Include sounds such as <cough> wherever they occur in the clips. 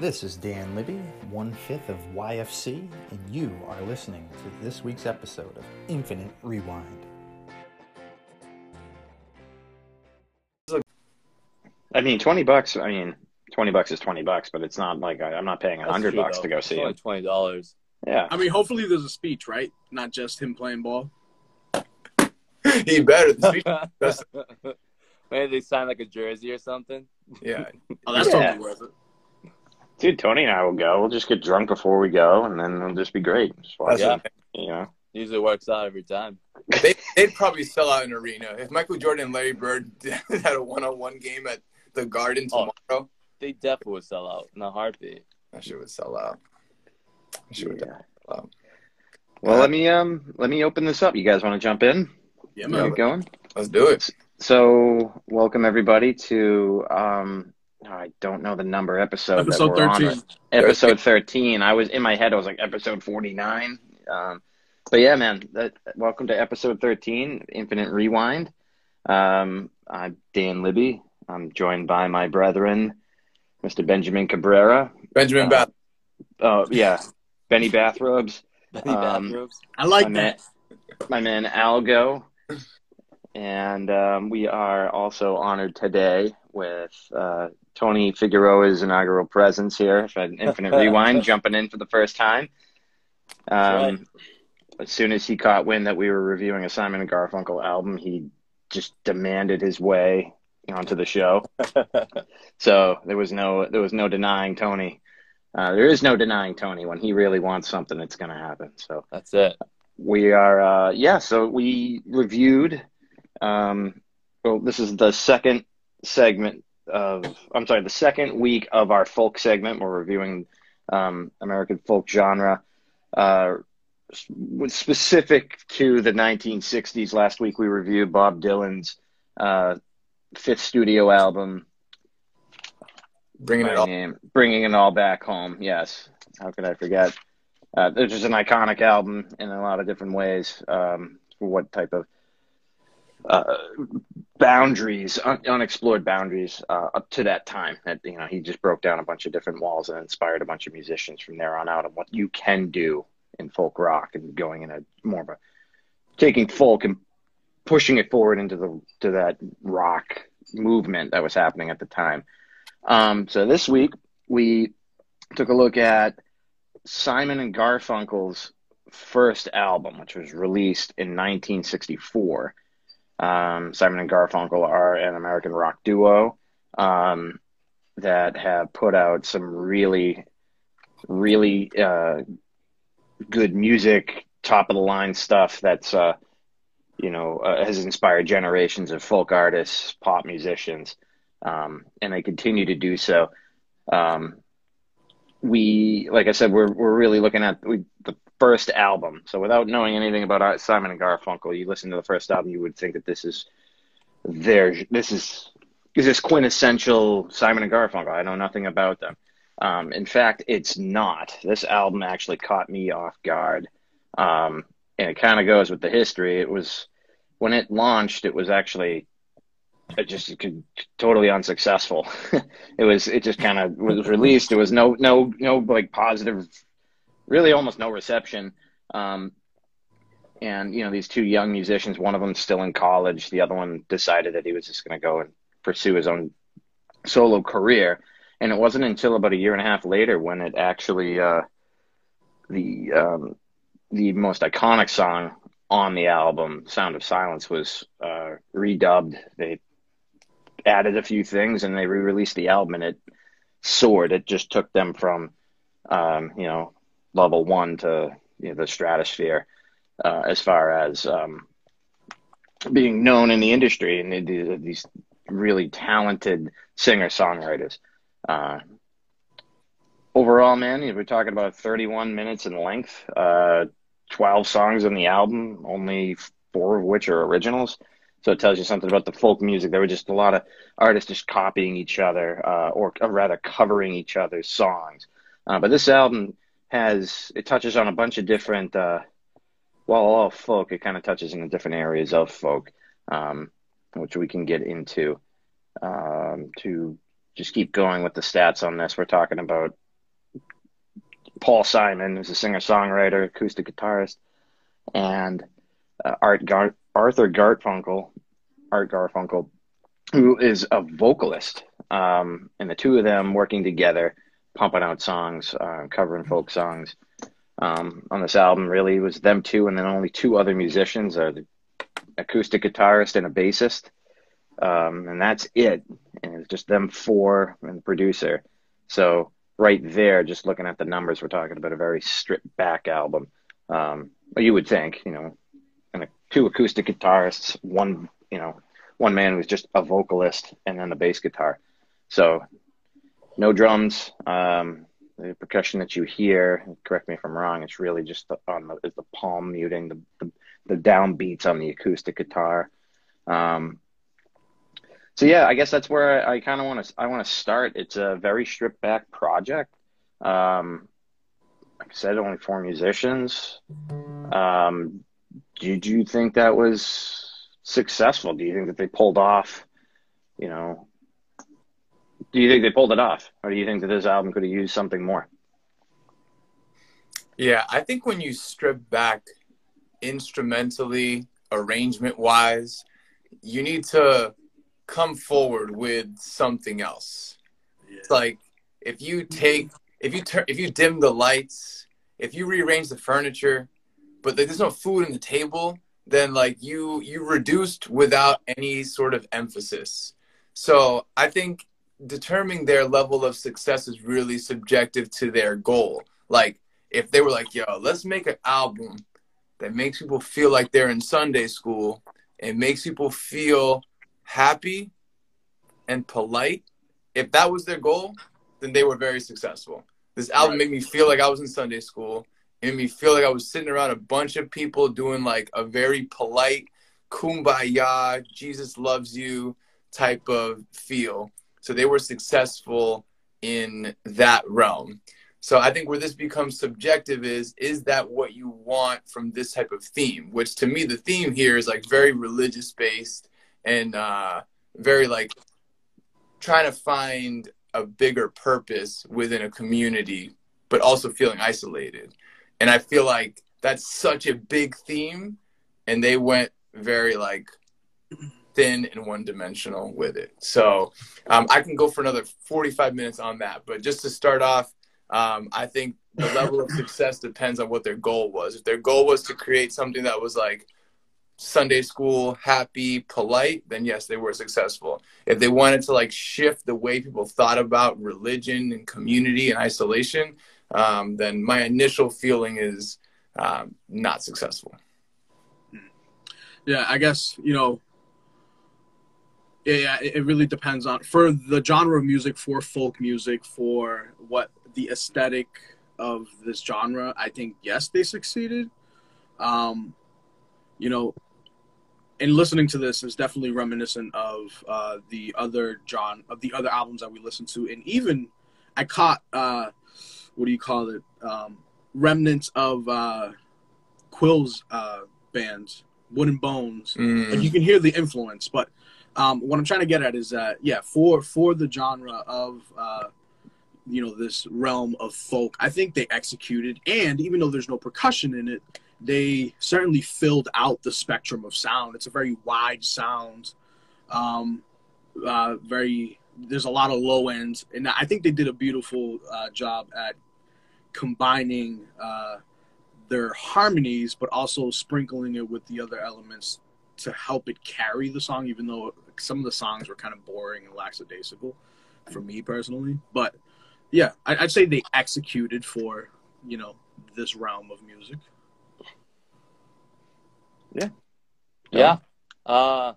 This is Dan Libby, one fifth of YFC, and you are listening to this week's episode of Infinite Rewind. I mean, twenty bucks. I mean, twenty bucks is twenty bucks, but it's not like I, I'm not paying a hundred bucks though. to go see it. twenty dollars. Yeah, I mean, hopefully there's a speech, right? Not just him playing ball. <laughs> he better. The speech- <laughs> Maybe they sign like a jersey or something. yeah, Oh, that's Yeah. totally worth it. Dude, Tony and I will go. We'll just get drunk before we go, and then it'll just be great. Just watch Yeah. it, you know. Usually works out every time. they, they'd probably sell out an arena if Michael Jordan and Larry Bird <laughs> had a one-on-one game at the Garden Oh. tomorrow. They definitely would sell out in a heartbeat. That shit would sell out. That shit would Yeah. sell out. Well, let me um let me open this up. You guys want to jump in? Yeah, Get man. it going. Let's do it. So, welcome everybody to um I don't know the number episode Episode that we're on. 13. Episode 13. I was in my head I was like episode 49. Um but yeah, man, that, welcome to episode 13, Infinite Rewind. Um I'm Dan Libby. I'm joined by my brethren, Mr. Benjamin Cabrera. Benjamin Uh, Bath. Oh, yeah. Benny Bathrobes. Benny Um, bathrobes. I like my that. Man, my man Algo. And um, we are also honored today with uh, Tony Figueroa's inaugural presence here at Infinite Rewind, <laughs> jumping in for the first time. Um, right. As soon as he caught wind that we were reviewing a Simon and Garfunkel album, he just demanded his way onto the show. <laughs> So there was no there was no denying Tony. Uh, there is no denying Tony when he really wants something, it's going to happen. So That's it. we are uh yeah so we reviewed um well this is the second segment of i'm sorry the second week of our folk segment we're reviewing um american folk genre uh with specific to the 1960s last week we reviewed bob dylan's uh fifth studio album Bringing it all. name, bringing it all back home. Yes, how could I forget? Uh, this is an iconic album in a lot of different ways. Um, for what type of uh, boundaries, un- unexplored boundaries, uh, up to that time. That you know, he just broke down a bunch of different walls and inspired a bunch of musicians from there on out of what you can do in folk rock and going in a more of a taking folk and pushing it forward into the to that rock movement that was happening at the time. Um, so this week we took a look at Simon and Garfunkel's first album, which was released in 1964. Um, Simon and Garfunkel are an American rock duo um, that have put out some really, really uh, good music, top of the line stuff that's, uh, you know, uh, has inspired generations of folk artists, pop musicians um, and they continue to do so. Um, we, like I said, we're we're really looking at we, the first album. So without knowing anything about Simon and Garfunkel, you listen to the first album, you would think that this is their this is is this quintessential Simon and Garfunkel. I know nothing about them. Um, in fact, it's not. This album actually caught me off guard, um, and it kind of goes with the history. It was when it launched. It was actually it just totally unsuccessful. <laughs> it was it just kind of was released. There was no no no like positive, really almost no reception. Um, and you know these two young musicians, one of them still in college, the other one decided that he was just going to go and pursue his own solo career. And it wasn't until about a year and a half later when it actually uh, the um, the most iconic song on the album, "Sound of Silence," was uh, redubbed. They added a few things and they re-released the album and it soared. It just took them from um, you know level one to you know, the stratosphere uh, as far as um, being known in the industry and these really talented singer songwriters. Uh, overall, man, we're talking about 31 minutes in length, uh, 12 songs on the album, only four of which are originals. So it tells you something about the folk music. There were just a lot of artists just copying each other, uh, or, or rather covering each other's songs. Uh, but this album has it touches on a bunch of different. Uh, well, all folk, it kind of touches in the different areas of folk, um, which we can get into. Um, to just keep going with the stats on this, we're talking about Paul Simon, who's a singer songwriter, acoustic guitarist, and uh, Art Gar- Arthur Garfunkel, Art Garfunkel, who is a vocalist. Um, and the two of them working together, pumping out songs, uh, covering folk songs. Um, on this album, really, it was them two, and then only two other musicians, uh, the acoustic guitarist and a bassist. Um, and that's it. And it's just them four and the producer. So right there, just looking at the numbers, we're talking about a very stripped back album. Um, you would think, you know, and two acoustic guitarists, one, you know, one man who's just a vocalist, and then the bass guitar. So no drums. Um, the percussion that you hear, correct me if I'm wrong, it's really just the, on the, is the palm muting, the, the, the downbeats on the acoustic guitar. Um, so yeah, I guess that's where I, I kind of want to I want to start. It's a very stripped back project. Um, like I said, only four musicians. Um, did you think that was successful? Do you think that they pulled off? You know, do you think they pulled it off, or do you think that this album could have used something more? Yeah, I think when you strip back instrumentally, arrangement wise, you need to come forward with something else. Yeah. It's like if you take if you turn if you dim the lights, if you rearrange the furniture, but there's no food on the table, then like you you reduced without any sort of emphasis. So I think determining their level of success is really subjective to their goal. Like if they were like, yo, let's make an album that makes people feel like they're in Sunday school and makes people feel happy and polite, if that was their goal, then they were very successful. This album right. made me feel like I was in Sunday school. It made me feel like I was sitting around a bunch of people doing like a very polite, kumbaya, Jesus loves you type of feel. So they were successful in that realm. So I think where this becomes subjective is is that what you want from this type of theme? Which to me the theme here is like very religious based and uh, very like trying to find a bigger purpose within a community, but also feeling isolated. And I feel like that's such a big theme, and they went very like thin and one dimensional with it. So um, I can go for another 45 minutes on that. But just to start off, um, I think the level of success depends on what their goal was. If their goal was to create something that was like Sunday school, happy, polite, then yes, they were successful. If they wanted to like shift the way people thought about religion and community and isolation, um, then my initial feeling is um, not successful. Yeah, I guess you know. Yeah, it really depends on for the genre of music, for folk music, for what the aesthetic of this genre. I think yes, they succeeded. Um, you know, and listening to this is definitely reminiscent of uh, the other John of the other albums that we listened to, and even I caught uh, what do you call it um, remnants of uh, Quill's uh, bands, Wooden Bones, mm. and you can hear the influence. But um, what I'm trying to get at is that yeah, for for the genre of uh, you know this realm of folk, I think they executed, and even though there's no percussion in it they certainly filled out the spectrum of sound. It's a very wide sound. Um, uh, very there's a lot of low ends, and I think they did a beautiful uh, job at combining uh, their harmonies, but also sprinkling it with the other elements to help it carry the song. Even though some of the songs were kind of boring and lackadaisical for me personally, but yeah, I'd say they executed for you know this realm of music. Yeah. Yeah. Uh,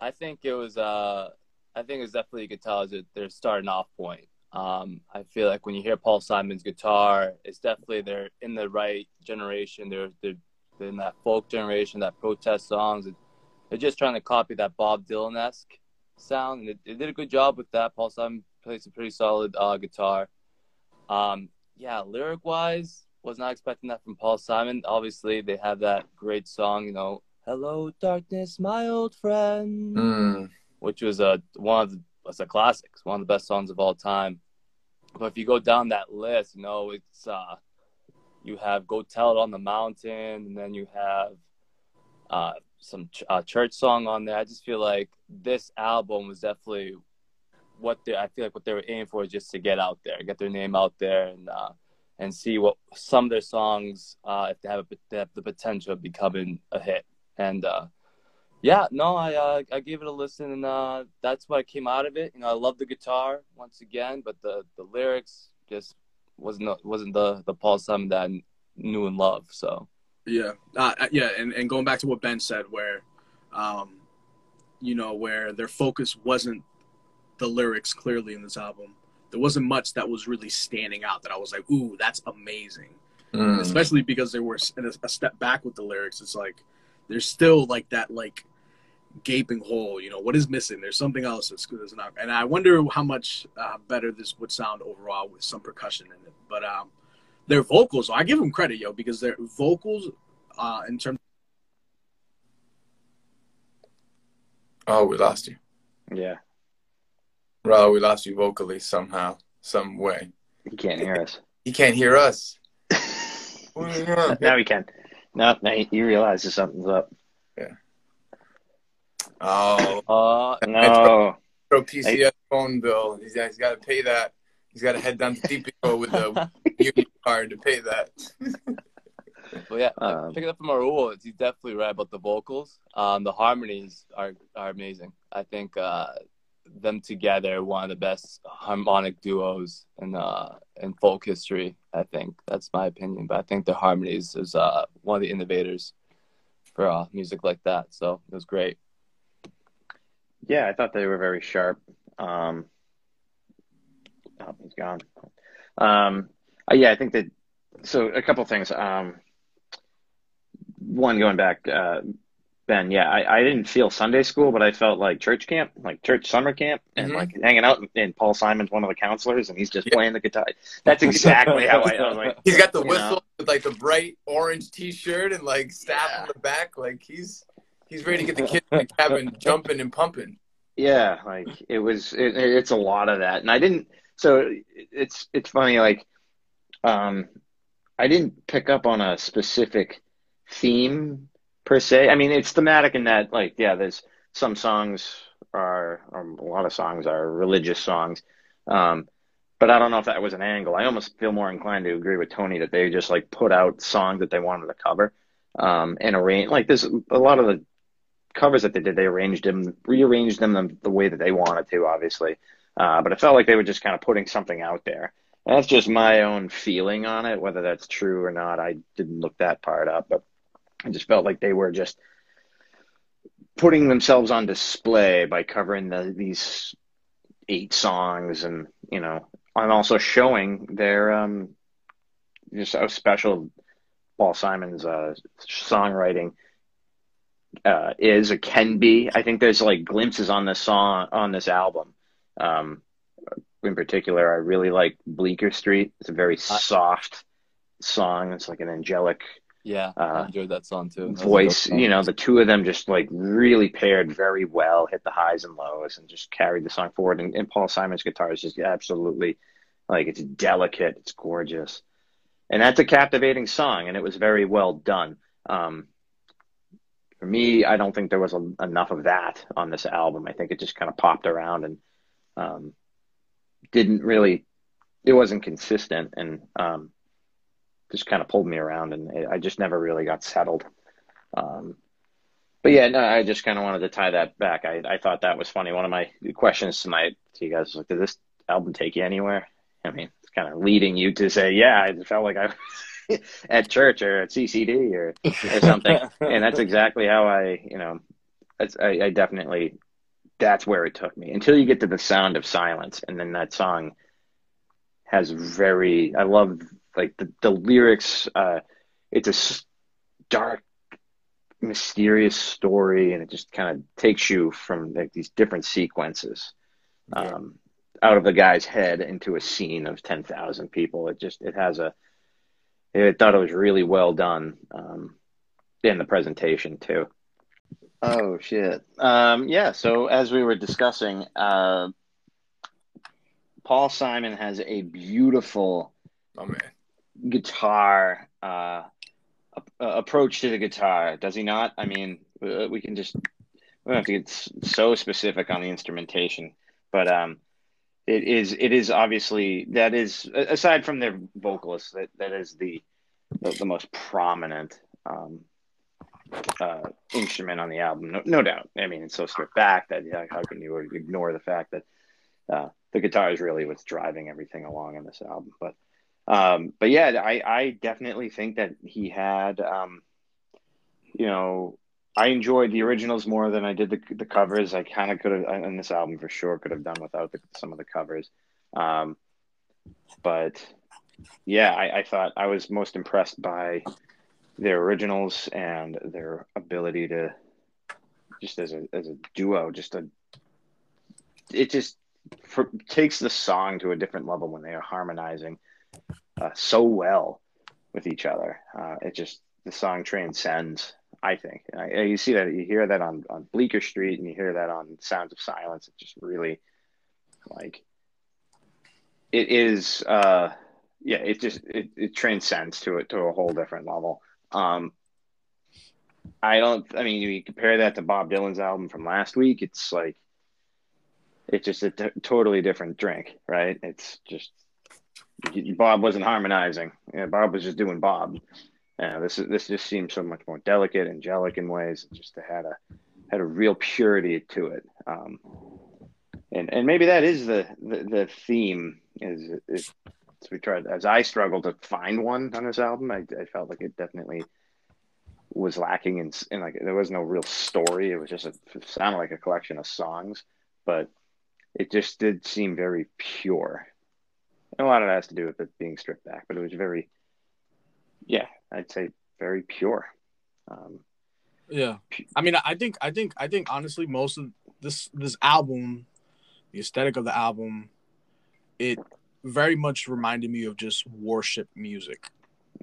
I think it was. Uh, I think it's definitely a guitar. as Their starting off point. Um, I feel like when you hear Paul Simon's guitar, it's definitely they're in the right generation. They're they're, they're in that folk generation, that protest songs. They're just trying to copy that Bob Dylan esque sound. And they, they, did a good job with that. Paul Simon plays a pretty solid uh, guitar. Um, yeah, lyric wise, was not expecting that from Paul Simon. Obviously, they have that great song, you know, "Hello, Darkness, My Old Friend," mm. which was a one of the was a classic, one of the best songs of all time. But if you go down that list, you know, it's uh, you have "Go Tell It on the Mountain," and then you have uh, some ch- uh, church song on there. I just feel like this album was definitely what they. I feel like what they were aiming for is just to get out there, get their name out there, and uh, and see what some of their songs, uh, if they have, a, they have the potential of becoming a hit. And uh, yeah, no, I uh, I gave it a listen, and uh, that's what came out of it. You know, I love the guitar once again, but the the lyrics just wasn't wasn't the the Paul Simon that I knew and loved. So Yeah, uh, yeah, and, and going back to what Ben said, where, um, you know, where their focus wasn't the lyrics clearly in this album. There wasn't much that was really standing out that I was like, "Ooh, that's amazing." Mm. Especially because they were a, a step back with the lyrics. It's like there's still like that like gaping hole. You know, what is missing? There's something else that's that's not. And I wonder how much uh, better this would sound overall with some percussion in it. But um, their vocals, I give them credit, yo, because their vocals, uh, in terms. Oh, we lost you. Yeah, Raul, we lost you vocally somehow, some way. he can't hear us. He can't hear us. <laughs> now he can. No, now he, he realizes something's up. Yeah. Oh, uh, No, pro PCS phone bill. He's, he's got to pay that. He's got to head down to <laughs> Depot with the <laughs> union card to pay that. <laughs> but yeah, like, Um, picking up from Raul, he's definitely right about the vocals. Um, the harmonies are are amazing. I think uh, them together one of the best harmonic duos in uh in folk history. I think that's my opinion, but I think the harmonies is uh one of the innovators for uh, music like that. So it was great. yeah, I thought they were very sharp. Um, oh, he's gone. Um, uh, yeah, I think that. So a couple things. Um, one going back, uh, Ben. Yeah, I, I didn't feel Sunday school, but I felt like church camp, like church summer camp, and Mhm. like hanging out. And Paul Simon's one of the counselors, and he's just Yeah. playing the guitar. That's exactly how I, I was like. He's got the whistle know? with like the bright orange T-shirt and like staff on the back. Like he's he's ready to get the kids in the <laughs> cabin jumping and pumping. Yeah, like it was. It, it's a lot of that, and I didn't. So it's it's funny. Like, um, I didn't pick up on a specific theme per se. I mean, it's thematic in that, like, yeah, there's some songs are, a lot of songs are religious songs, um, but I don't know if that was an angle. I almost feel more inclined to agree with Tony that they just like put out songs that they wanted to cover, um, and arrange. Like, there's a lot of the covers that they did, they arranged them, rearranged them the, the way that they wanted to, obviously. Uh, but it felt like they were just kind of putting something out there. And that's just my own feeling on it. Whether that's true or not, I didn't look that part up, but I just felt like they were just putting themselves on display by covering the, these eight songs and, you know, and also showing their, um, just how special Paul Simon's, uh, songwriting uh, is or can be. I think there's like glimpses on this song on this album. Um, in particular, I really like Bleecker Street. It's a very soft song. It's like an angelic Yeah, Uh, I enjoyed that song too. That voice. song. You know, the two of them just like really paired very well, hit the highs and lows, and just carried the song forward. And, and Paul Simon's guitar is just absolutely like it's delicate, it's gorgeous, and that's a captivating song, and it was very well done. Um, for me, I don't think there was a, enough of that on this album. I think it just kind of popped around and um, didn't really. It wasn't consistent, and um, just kind of pulled me around, and it, I just never really got settled. Um, but yeah, no, I just kind of wanted to tie that back. I, I thought that was funny. One of my questions tonight to you guys was like, did this album take you anywhere? I mean, it's kind of leading you to say, yeah, I felt like I was <laughs> at church or at CCD or, or something. <laughs> and that's exactly how I, you know, I, I definitely, that's where it took me until you get to the sound of silence. And then that song has very, I love like the, the lyrics. Uh, it's a dark, mysterious story, and it just kind of takes you from like these different sequences um, out of the guy's head into a scene of ten thousand people. It just it has a. I thought it was really well done um, in the presentation too. Oh shit! Um, yeah. So as we were discussing, uh, Paul Simon has a beautiful Oh man. guitar uh, approach to the guitar, does he not? I mean, uh, we can just we don't have to get so specific on the instrumentation, but um, it is it is obviously that is aside from their vocalists that that is the the, the most prominent um, uh, instrument on the album, no, no, doubt. I mean, it's so stripped back that yeah, how can you ignore the fact that uh, the guitar is really what's driving everything along in this album? But um, but yeah, I I definitely think that he had um, you know I enjoyed the originals more than I did the the covers. I kind of could have in this album for sure could have done without the, some of the covers. Um, but yeah, I, I thought I was most impressed by their originals and their ability to just as a as a duo, just a it just for, takes the song to a different level when they are harmonizing uh, so well with each other. Uh, it just the song transcends. I think I, you see that you hear that on on Bleecker Street and you hear that on Sounds of Silence. It just really like it is. Uh, yeah, it just it, it transcends to it to a whole different level. Um, I don't. I mean, you compare that to Bob Dylan's album from last week. It's like it's just a t- totally different drink, right? It's just Bob wasn't harmonizing. Bob was just doing Bob. This is this just seems so much more delicate, angelic in ways. It just had a had a real purity to it. Um, and and maybe that is the the, the theme is is as we tried as I struggled to find one on this album. I, I felt like it definitely was lacking in, in like there was no real story. It was just a it sounded like a collection of songs, but it just did seem very pure. And a lot of that has to do with it being stripped back, but it was very, yeah, I'd say very pure. Um, yeah, I mean, I think, I think, I think honestly, most of this this album, the aesthetic of the album, it very much reminded me of just worship music.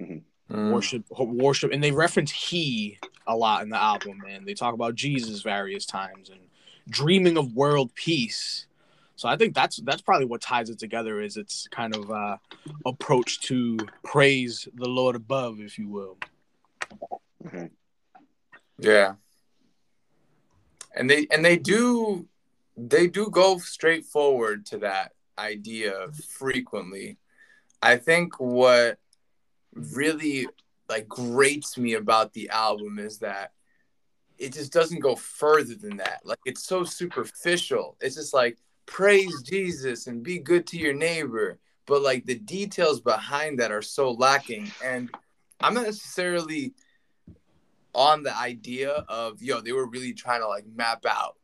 Mm-hmm. Mm. Worship, worship, and they reference he a lot in the album, and they talk about Jesus various times and dreaming of world peace. So I think that's that's probably what ties it together is its kind of uh, approach to praise the Lord above, if you will. Mm-hmm. Yeah, and they and they do they do go straight forward to that idea frequently. I think what really like grates me about the album is that it just doesn't go further than that. Like it's so superficial. It's just like praise Jesus and be good to your neighbor, but like the details behind that are so lacking. And I'm not necessarily on the idea of yo, they were really trying to like map out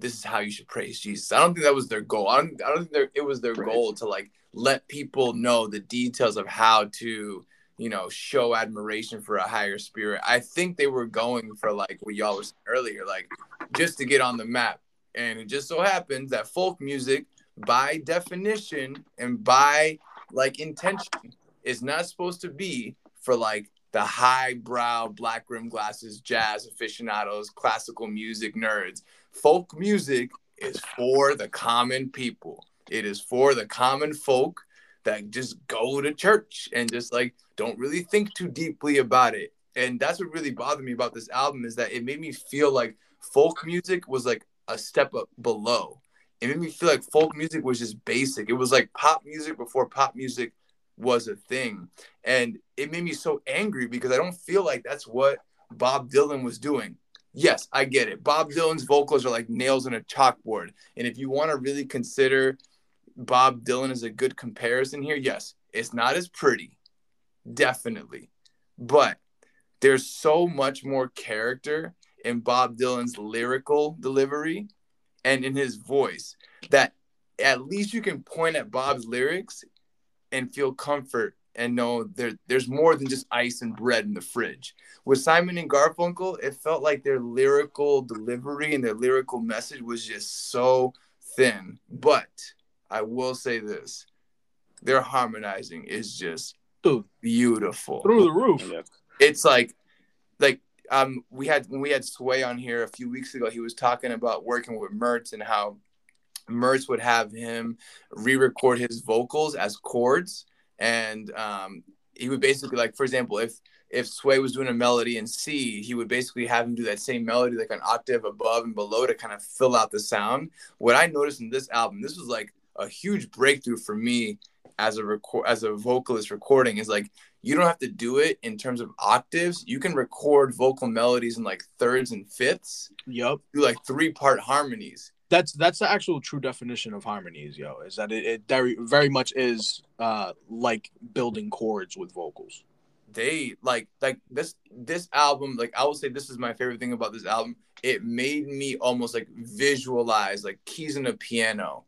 this is how you should praise Jesus. I don't think that was their goal. I don't, I don't think it was their right. goal to like let people know the details of how to, you know, show admiration for a higher spirit. I think they were going for like what y'all was earlier, like just to get on the map. And it just so happens that folk music, by definition and by like intention, is not supposed to be for like the highbrow black rim glasses jazz aficionados classical music nerds folk music is for the common people it is for the common folk that just go to church and just like don't really think too deeply about it and that's what really bothered me about this album is that it made me feel like folk music was like a step up below it made me feel like folk music was just basic it was like pop music before pop music was a thing. And it made me so angry because I don't feel like that's what Bob Dylan was doing. Yes, I get it. Bob Dylan's vocals are like nails on a chalkboard. And if you want to really consider Bob Dylan as a good comparison here, yes, it's not as pretty. Definitely. But there's so much more character in Bob Dylan's lyrical delivery and in his voice that at least you can point at Bob's lyrics and feel comfort and know there there's more than just ice and bread in the fridge. With Simon and Garfunkel, it felt like their lyrical delivery and their lyrical message was just so thin. But I will say this: their harmonizing is just beautiful through the roof. It's like like um we had when we had Sway on here a few weeks ago, he was talking about working with Mertz and how Mertz would have him re-record his vocals as chords, and um, he would basically like, for example, if if Sway was doing a melody in C, he would basically have him do that same melody like an octave above and below to kind of fill out the sound. What I noticed in this album, this was like a huge breakthrough for me as a record as a vocalist recording is like you don't have to do it in terms of octaves. You can record vocal melodies in like thirds and fifths. Yep. Do like three part harmonies. That's that's the actual true definition of harmonies, yo. Is that it, it very very much is uh like building chords with vocals. They like like this this album, like I will say this is my favorite thing about this album. It made me almost like visualize like keys in a piano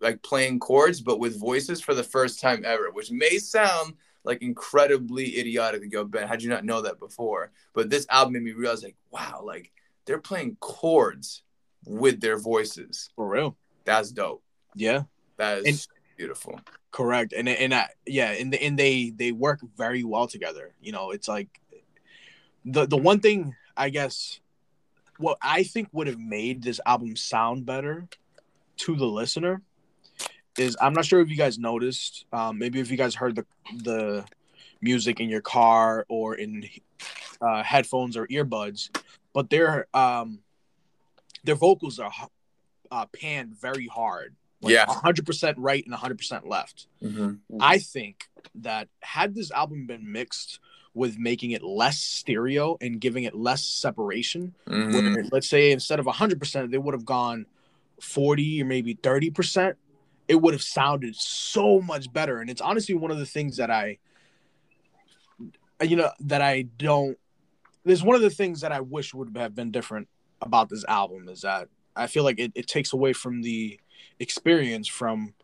like playing chords but with voices for the first time ever which may sound like incredibly idiotic to go ben how'd you not know that before but this album made me realize like wow like they're playing chords with their voices For real. that's dope Yeah. that is And- beautiful Correct. And and I, yeah, and and they they work very well together. You know, it's like the the one thing I guess what I think would have made this album sound better to the listener is I'm not sure if you guys noticed, um, maybe if you guys heard the the music in your car or in uh, headphones or earbuds, but their um their vocals are uh, panned very hard. Like Yeah. 100% right and 100% left. mm-hmm. I think that had this album been mixed with making it less stereo and giving it less separation, Mm-hmm. where, let's say instead of 100%, they would have gone 40 or maybe 30%, it would have sounded so much better. And it's honestly one of the things that I, you know, that I don't, there's one of the things that I wish would have been different about this album is that I feel like it, it takes away from the experience from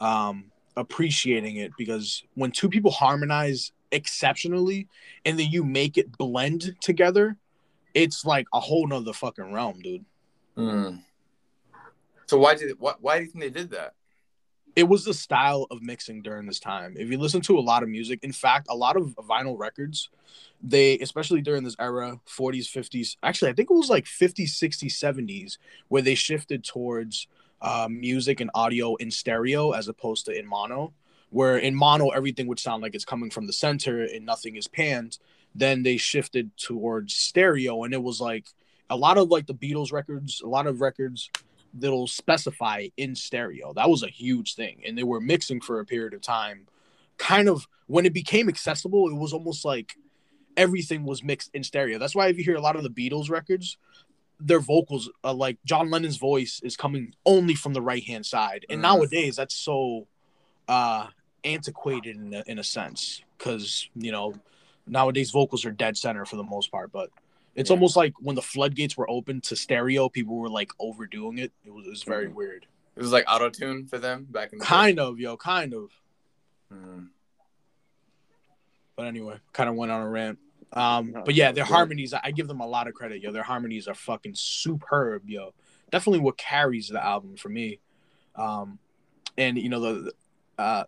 um, appreciating it because when two people harmonize exceptionally and then you make it blend together, it's like a whole nother fucking realm, dude. Mm. So why did why, why do you think they did that? It was the style of mixing during this time. If you listen to a lot of music, in fact, a lot of vinyl records, they especially during this era, 40s, 50s, actually I think it was like 50s, 60s, 70s, where they shifted towards uh, music and audio in stereo as opposed to in mono. Where in mono everything would sound like it's coming from the center and nothing is panned. Then they shifted towards stereo, and it was like a lot of like the Beatles records, a lot of records that'll specify in stereo. That was a huge thing. And they were mixing for a period of time. Kind of when it became accessible, it was almost like everything was mixed in stereo. That's why if you hear a lot of the Beatles records, their vocals are like John Lennon's voice is coming only from the right hand side. And Mm. nowadays that's so uh antiquated in a, in a sense cuz you know nowadays vocals are dead center for the most part, but it's Yeah. almost like when the floodgates were open to stereo, people were like overdoing it. It was, it was very Mhm. weird. It was like auto tune for them back in the Kind of, yo, kind of. day. Mm. But anyway, kind of went on a rant. Um, No, but yeah, their good. harmonies, I I give them a lot of credit, yo. Their harmonies are fucking superb, yo. Definitely what carries the album for me. Um, and you know the, uh,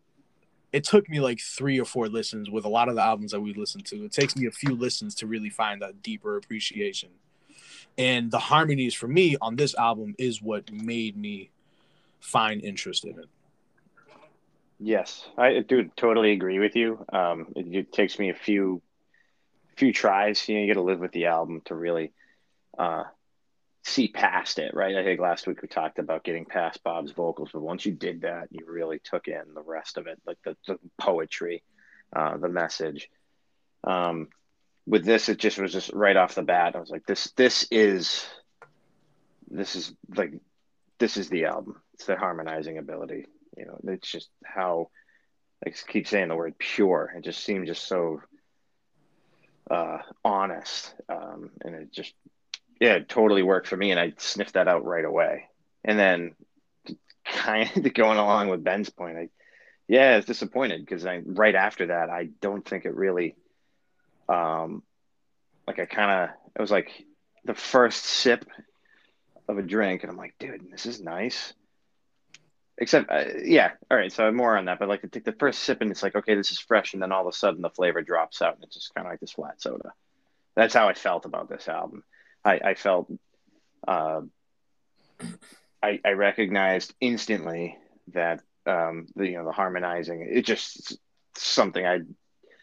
it took me like three or four listens with a lot of the albums that we listened to. It takes me a few listens to really find that deeper appreciation. And the harmonies for me on this album is what made me find interest in it. Yes, I do totally agree with you. Um, it, it takes me a few few tries. You know, you got to live with the album to really uh, see past it, right? I think last week we talked about getting past Bob's vocals, but once you did that, you really took in the rest of it, like the, the poetry, uh, the message. Um, with this, it just was just right off the bat. I was like, this this is this is like this is the album. It's the harmonizing ability. You know, it's just how I keep saying the word pure. It just seemed just so uh, honest, um, and it just yeah, it totally worked for me. And I sniffed that out right away. And then kind of <laughs> going along with Ben's point, I yeah, I was disappointed because I right after that, I don't think it really, um, like I kind of it was like the first sip of a drink, and I'm like, dude, this is nice. Except, uh, yeah, all right. So more on that, but like to take the first sip, and it's like, okay, this is fresh, and then all of a sudden the flavor drops out, and it's just kind of like this flat soda. That's how I felt about this album. I, I felt, uh, I, I recognized instantly that um, the you know the harmonizing. It just something I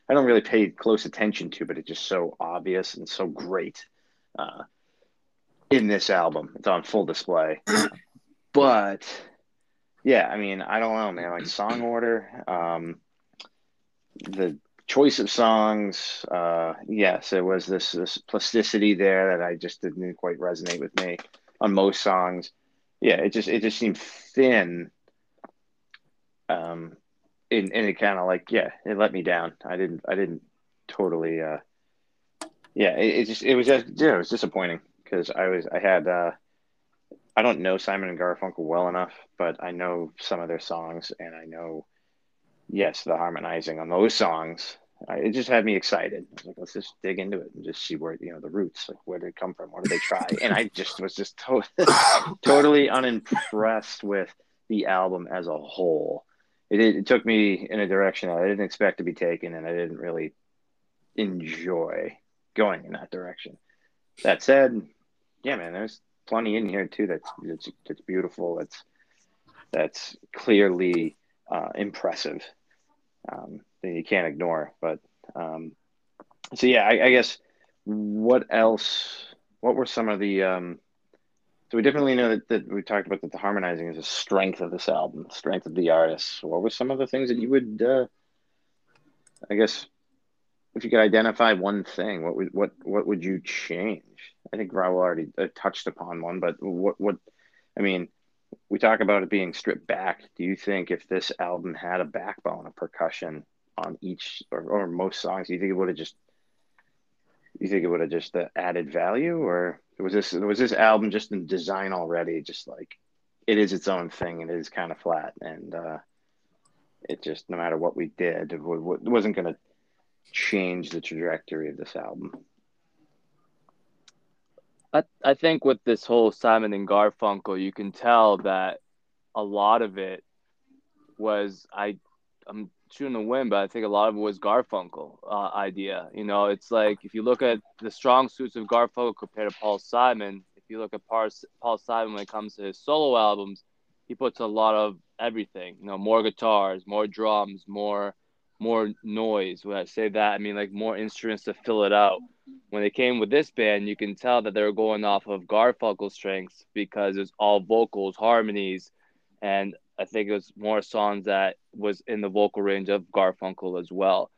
I don't really pay close attention to, but it's just so obvious and so great uh, in this album. It's on full display. but yeah, I mean, I don't know, man. Like song order, um, the choice of songs, uh, yes, it was this this plasticity there that I just didn't quite resonate with me on most songs. Yeah, it just it just seemed thin. Um, and, and it kind of like yeah, it let me down. I didn't I didn't totally uh, yeah, it, it just it was just yeah, it was disappointing because I was I had uh, I don't know Simon and Garfunkel well enough, but I know some of their songs and I know yes, the harmonizing on those songs. I, it just had me excited. I was like, let's just dig into it and just see where you know the roots, like where did it come from, what did they try? and I just was just to- <laughs> totally unimpressed with the album as a whole. It, it took me in a direction I didn't expect to be taken, and I didn't really enjoy going in that direction. That said, yeah, man, there's plenty in here too that's that's, that's beautiful. That's that's clearly uh, impressive um, that you can't ignore. But um, so yeah, I, I, guess what else? What were some of the? Um, so we definitely know that, that we talked about that the harmonizing is a strength of this album, strength of the artist. What were some of the things that you would? Uh, I guess if you could identify one thing, what would what what would you change? I think Raul already uh, touched upon one, but what what I mean, we talk about it being stripped back. Do you think if this album had a backbone, a percussion on each or, or most songs, do you think it would have just you think it would have just uh, added value, or was this was this album just in design already, just like it is its own thing and it is kind of flat, and uh, it just no matter what we did, it wasn't going to change the trajectory of this album. I I think with this whole Simon and Garfunkel, you can tell that a lot of it was I I'm shooting a win, but I think a lot of it was Garfunkel uh, idea. You know, it's like if you look at the strong suits of Garfunkel compared to Paul Simon, if you look at Paul, Paul Simon when it comes to his solo albums, he puts a lot of everything. You know, more guitars, more drums, more more noise. When I say that, I mean like more instruments to fill it out. When they came with this band, you can tell that they were going off of Garfunkel's strengths because it's all vocals, harmonies, and I think it was more songs that was in the vocal range of Garfunkel as well.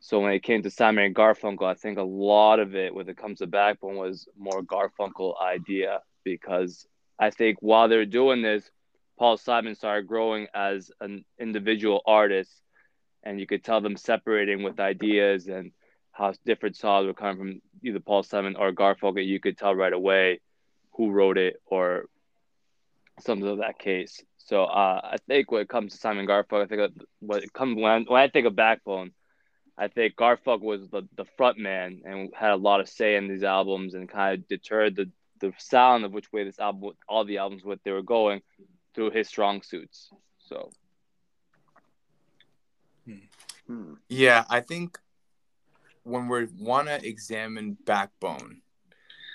So when it came to Simon and Garfunkel, I think a lot of it, when it comes to Backbone, was more Garfunkel idea because I think while they're doing this, Paul Simon started growing as an individual artist and you could tell them separating with ideas and how different songs were coming from either Paul Simon or Garfunkel. You could tell right away who wrote it or something of that case. So uh, I think when it comes to Simon Garfunkel, I think what it comes when when I think of Backbone, I think Garfunkel was the the front man and had a lot of say in these albums and kind of deterred the the sound of which way this album, all the albums, what they were going through his strong suits. So Hmm. Yeah, I think when we want to examine backbone,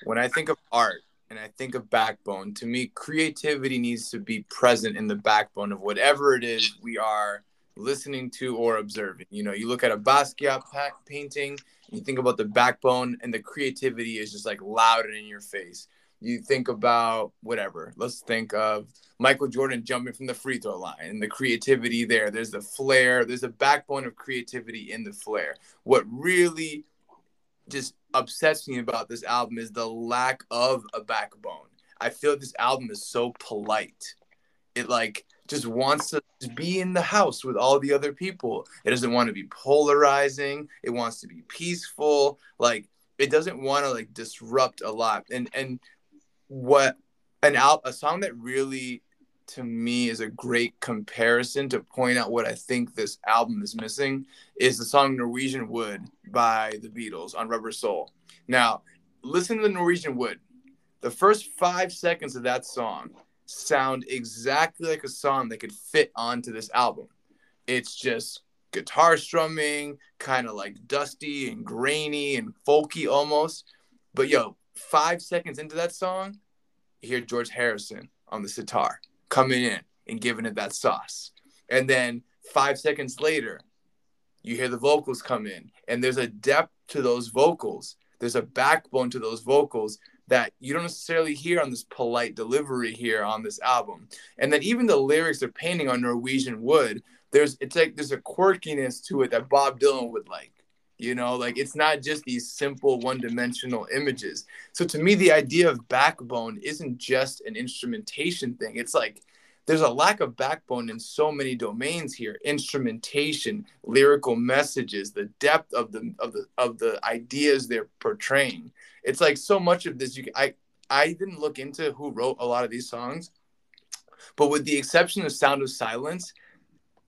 when I think of art and I think of backbone, to me, creativity needs to be present in the backbone of whatever it is we are listening to or observing. You know, you look at a Basquiat painting, you think about the backbone, and the creativity is just like loud and in your face you think about whatever. Let's think of Michael Jordan jumping from the free throw line and the creativity there. There's the flair, there's a backbone of creativity in the flair. What really just upsets me about this album is the lack of a backbone. I feel this album is so polite. It like just wants to be in the house with all the other people. It doesn't want to be polarizing. It wants to be peaceful. Like it doesn't want to like disrupt a lot. And and what an al- a song that really to me is a great comparison to point out what I think this album is missing is the song Norwegian Wood by the Beatles on Rubber Soul. Now, listen to the Norwegian Wood. The first five seconds of that song sound exactly like a song that could fit onto this album. It's just guitar strumming, kind of like dusty and grainy and folky almost. But yo, five seconds into that song, you hear George Harrison on the sitar coming in and giving it that sauce. And then five seconds later, you hear the vocals come in, and there's a depth to those vocals. There's a backbone to those vocals that you don't necessarily hear on this polite delivery here on this album. And then even the lyrics are painting on Norwegian wood. There's it's like there's a quirkiness to it that Bob Dylan would like. You know, like it's not just these simple one-dimensional images. So to me, the idea of backbone isn't just an instrumentation thing. It's like there's a lack of backbone in so many domains here instrumentation lyrical messages the depth of the of the of the ideas they're portraying it's like so much of this you i i didn't look into who wrote a lot of these songs but with the exception of sound of silence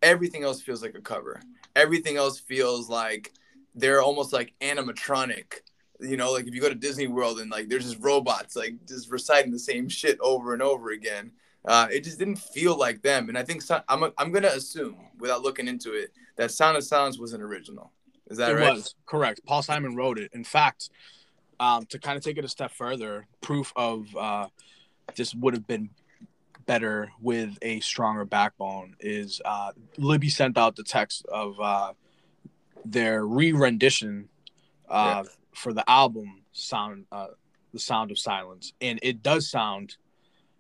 everything else feels like a cover everything else feels like they're almost like animatronic you know like if you go to disney world and like there's just robots like just reciting the same shit over and over again uh, it just didn't feel like them. And I think so, I'm, I'm going to assume, without looking into it, that Sound of Silence was an original. Is that right? it right? was correct. Paul Simon wrote it. In fact, um, to kind of take it a step further, proof of uh, this would have been better with a stronger backbone is uh, Libby sent out the text of uh, their re-rendition uh, Yeah. for the album "Sound," uh, "The Sound of Silence," and it does sound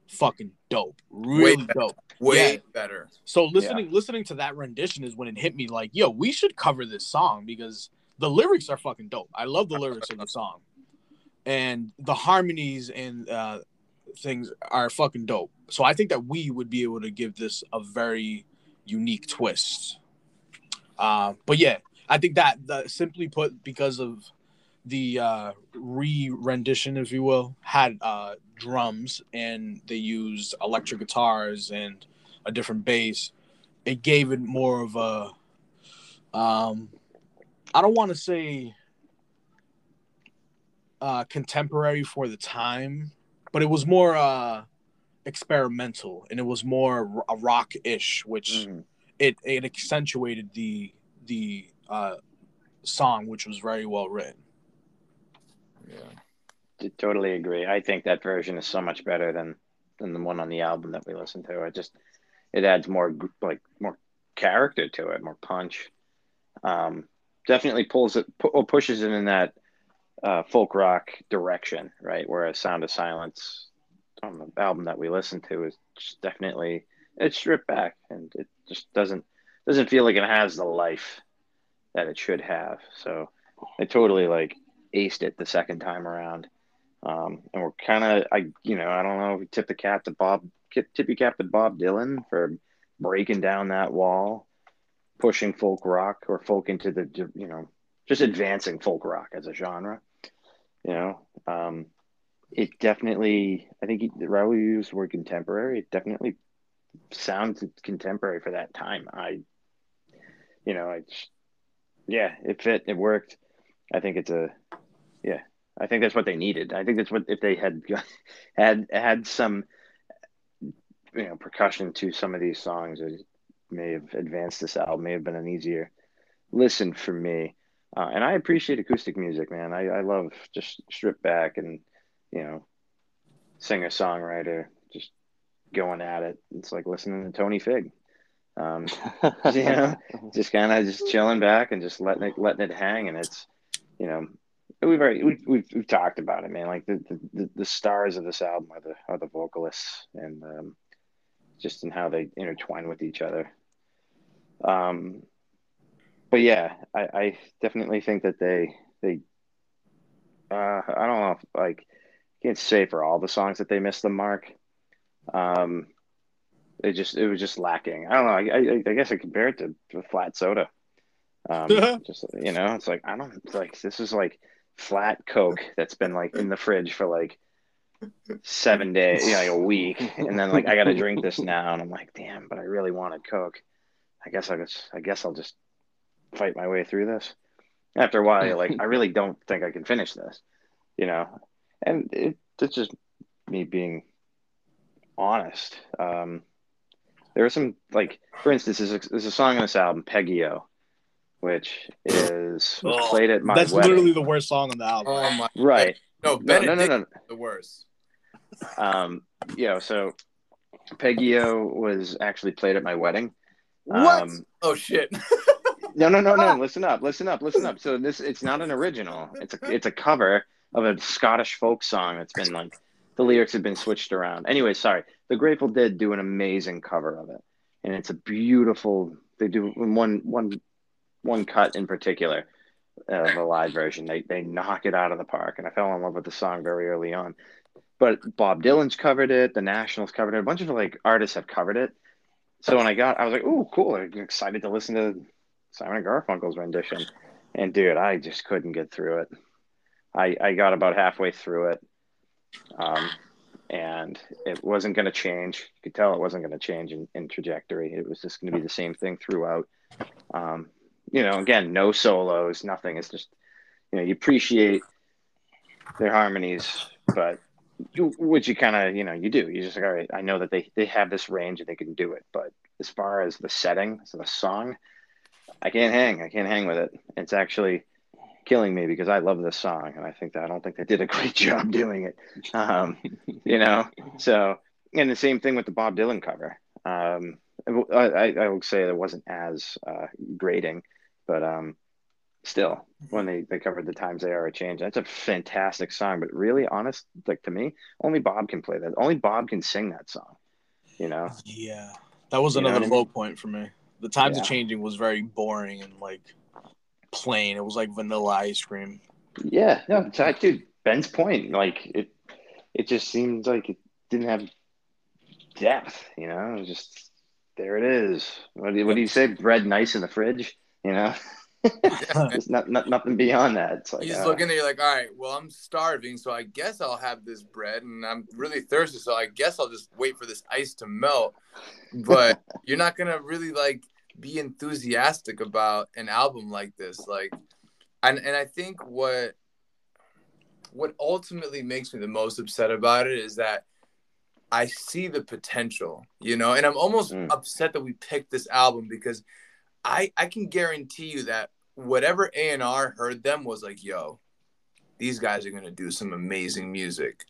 fucking dope, really better. dope. Way Yeah. better. So listening listening to that rendition is when it hit me like, yo, we should cover this song because the lyrics are fucking dope. I love the lyrics of the song. And the harmonies and uh things are fucking dope. So I think that we would be able to give this a very unique twist. Uh, but yeah, I think that, that simply put because of the uh, re-rendition, if you will, had uh, drums and they used electric guitars and a different bass. It gave it more of a, um, I don't want to say uh, contemporary for the time, but it was more uh, experimental and it was more a rock-ish, which Mhm. it it accentuated the the uh, song, which was very well written. Yeah. Totally agree. I think that version is so much better than than the one on the album that we listened to. It just it adds more like more character to it, more punch. Um, definitely pulls it or pushes it in that uh, folk rock direction, right? Whereas Sound of Silence on the album that we listened to is definitely it's stripped back and it just doesn't doesn't feel like it has the life that it should have. So I totally like aced it the second time around. Um, and we're kind of, I, you know, I don't know if we tip the cap to Bob, tip your cap to Bob Dylan for breaking down that wall, pushing folk rock or folk into the, you know, just advancing folk rock as a genre. You know, um, it definitely, I think Raul used the word contemporary. It definitely sounds contemporary for that time. I, you know, I, just, yeah, it fit, it worked. I think it's a, yeah, I think that's what they needed. I think that's what if they had <laughs> had had some, you know, percussion to some of these songs, it may have advanced this album. May have been an easier listen for me. Uh, and I appreciate acoustic music, man. I, I love just stripped back and you know, singer songwriter just going at it. It's like listening to Tony Fig. Um, <laughs> you know, just kind of just chilling back and just letting it letting it hang, and it's you know we've already we've, we've, we've talked about it, man. Like the, the the stars of this album are the are the vocalists, and um, just in how they intertwine with each other. Um, but yeah, I, I definitely think that they they uh, I don't know if like can't say for all the songs that they missed the mark. Um, it just it was just lacking. I don't know. I I, I guess I compare it to, to flat soda. Um, <laughs> just you know, it's like I don't it's like this is like flat Coke that's been like in the fridge for like seven days, you know, like a week, and then like I got to drink this now, and I'm like, damn, but I really wanted Coke. I guess I guess I guess I'll just fight my way through this. After a while, you're like, I really don't think I can finish this, you know, and it, it's just me being honest. Um, there are some like, for instance, there's a, there's a song on this album, Peggy-O, which is Oh, played at my That's wedding. literally the worst song on the album. Oh my. right. No, No, no, no, no. the worst. Um, yeah, so Peggy-O was actually played at my wedding. What? Um, oh shit. No, no, no, no. <laughs> Listen up, listen up, listen up. So this it's not an original. It's a it's a cover of a Scottish folk song that's been like the lyrics have been switched around. Anyway, sorry. The Grateful Dead do an amazing cover of it. And it's a beautiful they do one one one cut in particular uh, of a live version. They they knock it out of the park and I fell in love with the song very early on. But Bob Dylan's covered it, the Nationals covered it, a bunch of like artists have covered it. So when I got I was like, "Oh, cool. I'm excited to listen to Simon and Garfunkel's rendition." And dude, I just couldn't get through it. I, I got about halfway through it, um, and it wasn't going to change. You could tell it wasn't going to change in, in, trajectory. It was just going to be the same thing throughout. Um, you know, again, no solos, nothing. It's just, you know, you appreciate their harmonies, but you, which you kind of, you know, you do. You just like, all right, I know that they they have this range and they can do it, but as far as the setting, so the song, I can't hang. I can't hang with it. It's actually killing me because I love this song and I think that I don't think they did a <laughs> great job doing it. Um, you know, so and the same thing with the Bob Dylan cover. Um, I, I would say it wasn't as uh, grating, but um, still, when they, they covered the times they are a change, that's a fantastic song. But really, honest, like to me, only Bob can play that. Only Bob can sing that song. You know? Yeah, that was another low point for me. The times yeah. of changing was very boring and like plain. It was like vanilla ice cream. Yeah, no, dude. Ben's point, like it, it just seemed like it didn't have depth. You know, it just there it is. What do you, what do you say? Bread nice in the fridge. You know. <laughs> There's not, not, nothing beyond that. It's like, you just uh, look in there, you're like, all right, well, I'm starving, so I guess I'll have this bread, and I'm really thirsty, so I guess I'll just wait for this ice to melt. But <laughs> you're not gonna really like be enthusiastic about an album like this like and and i think what what ultimately makes me the most upset about it is that i see the potential you know and i'm almost mm. upset that we picked this album because i i can guarantee you that whatever a&r heard them was like yo these guys are going to do some amazing music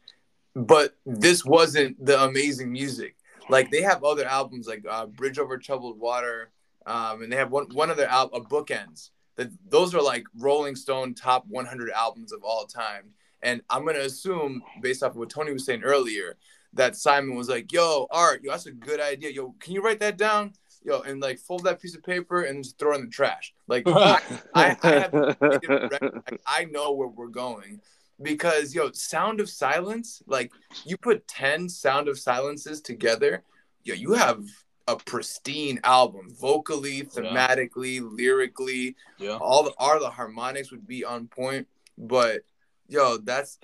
but this wasn't the amazing music like they have other albums like uh, bridge over troubled water um, and they have one one of their al- uh, bookends. That those are like Rolling Stone top 100 albums of all time. And I'm gonna assume, based off of what Tony was saying earlier, that Simon was like, "Yo, Art, yo, that's a good idea. Yo, can you write that down? Yo, and like fold that piece of paper and just throw it in the trash. Like, I, I, I, have, like, I know where we're going." because yo sound of silence like you put 10 sound of silences together yo you have a pristine album, vocally, thematically, yeah. lyrically. Yeah. All the all the harmonics would be on point. But yo, that's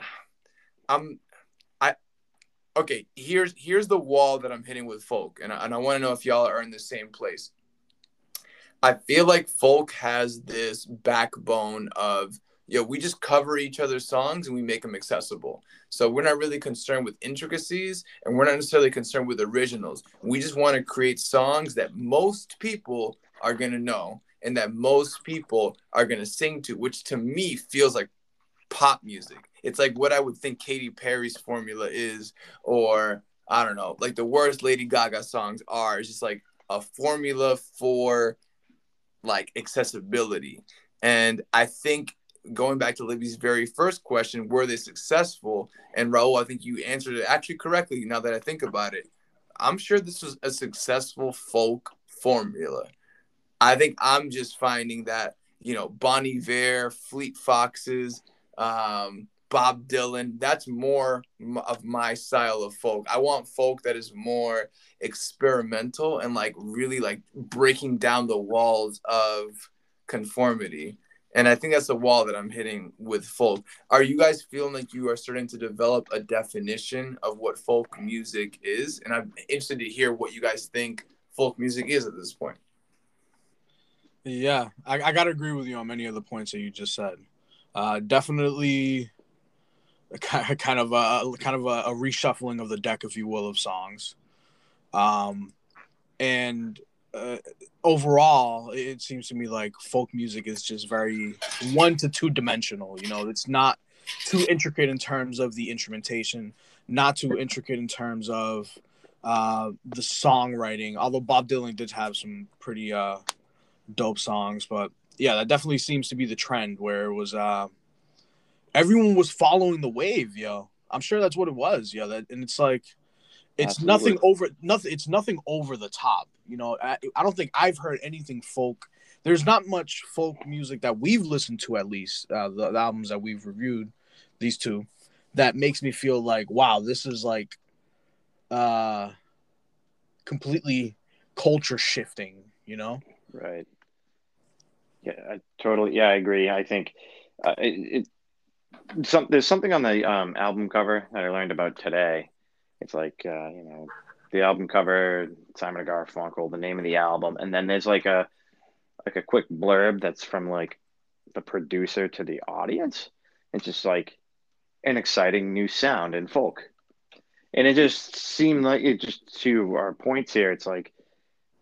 I'm I okay. Here's here's the wall that I'm hitting with folk, and I, and I want to know if y'all are in the same place. I feel like folk has this backbone of you know, we just cover each other's songs and we make them accessible. So we're not really concerned with intricacies and we're not necessarily concerned with originals. We just want to create songs that most people are going to know and that most people are going to sing to, which to me feels like pop music. It's like what I would think Katy Perry's formula is, or I don't know, like the worst Lady Gaga songs are. It's just like a formula for like accessibility. And I think going back to Libby's very first question, were they successful? And Raul, I think you answered it actually correctly now that I think about it. I'm sure this was a successful folk formula. I think I'm just finding that, you know, Bon Iver, Fleet Foxes, um, Bob Dylan, that's more of my style of folk. I want folk that is more experimental and like really like breaking down the walls of conformity. And I think that's the wall that I'm hitting with folk. Are you guys feeling like you are starting to develop a definition of what folk music is? And I'm interested to hear what you guys think folk music is at this point. Yeah, I, I got to agree with you on many of the points that you just said. Uh, definitely a, kind of a kind of a, a reshuffling of the deck, if you will, of songs. Um, and uh, overall, it seems to me like folk music is just very one to two dimensional. You know, it's not too intricate in terms of the instrumentation, not too intricate in terms of uh, the songwriting. Although Bob Dylan did have some pretty uh, dope songs. But yeah, that definitely seems to be the trend where it was uh everyone was following the wave, yo. I'm sure that's what it was, yeah. That and it's like it's Absolutely. nothing over nothing it's nothing over the top. You know, I, I don't think I've heard anything folk. There's not much folk music that we've listened to at least, uh, the, the albums that we've reviewed, these two, that makes me feel like, wow, this is like uh completely culture shifting, you know? Right. Yeah, I totally. Yeah, I agree. I think uh, it, it some there's something on the um, album cover that I learned about today. It's like uh, you know the album cover, Simon and Garfunkel, the name of the album, and then there's like a like a quick blurb that's from like the producer to the audience. It's just like an exciting new sound in folk, and it just seemed like it just to our points here. It's like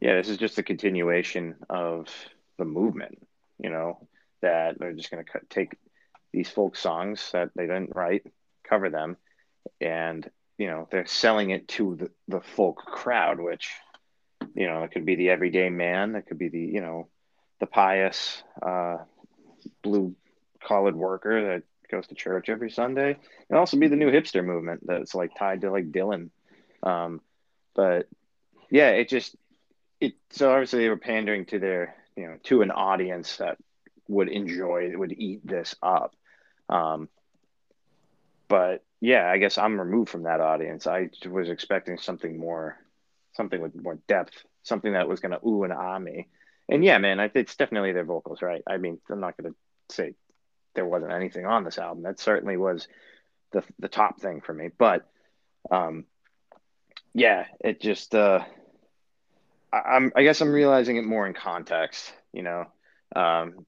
yeah, this is just a continuation of the movement, you know, that they're just going to take these folk songs that they didn't write, cover them, and, you know, they're selling it to the, the folk crowd, which, you know, it could be the everyday man, it could be the, you know, the pious uh, blue collared worker that goes to church every Sunday. It also be the new hipster movement that's like tied to like Dylan. Um, but yeah, it just, it so obviously they were pandering to their you know to an audience that would enjoy that would eat this up um but yeah i guess i'm removed from that audience. I was expecting something more something with more depth something that was going to ooh and ah me. And yeah man I, it's definitely their vocals right? I mean i'm not going to say there wasn't anything on this album. That certainly was the the top thing for me but um yeah it just uh I'm, I guess I'm realizing it more in context, you know, um,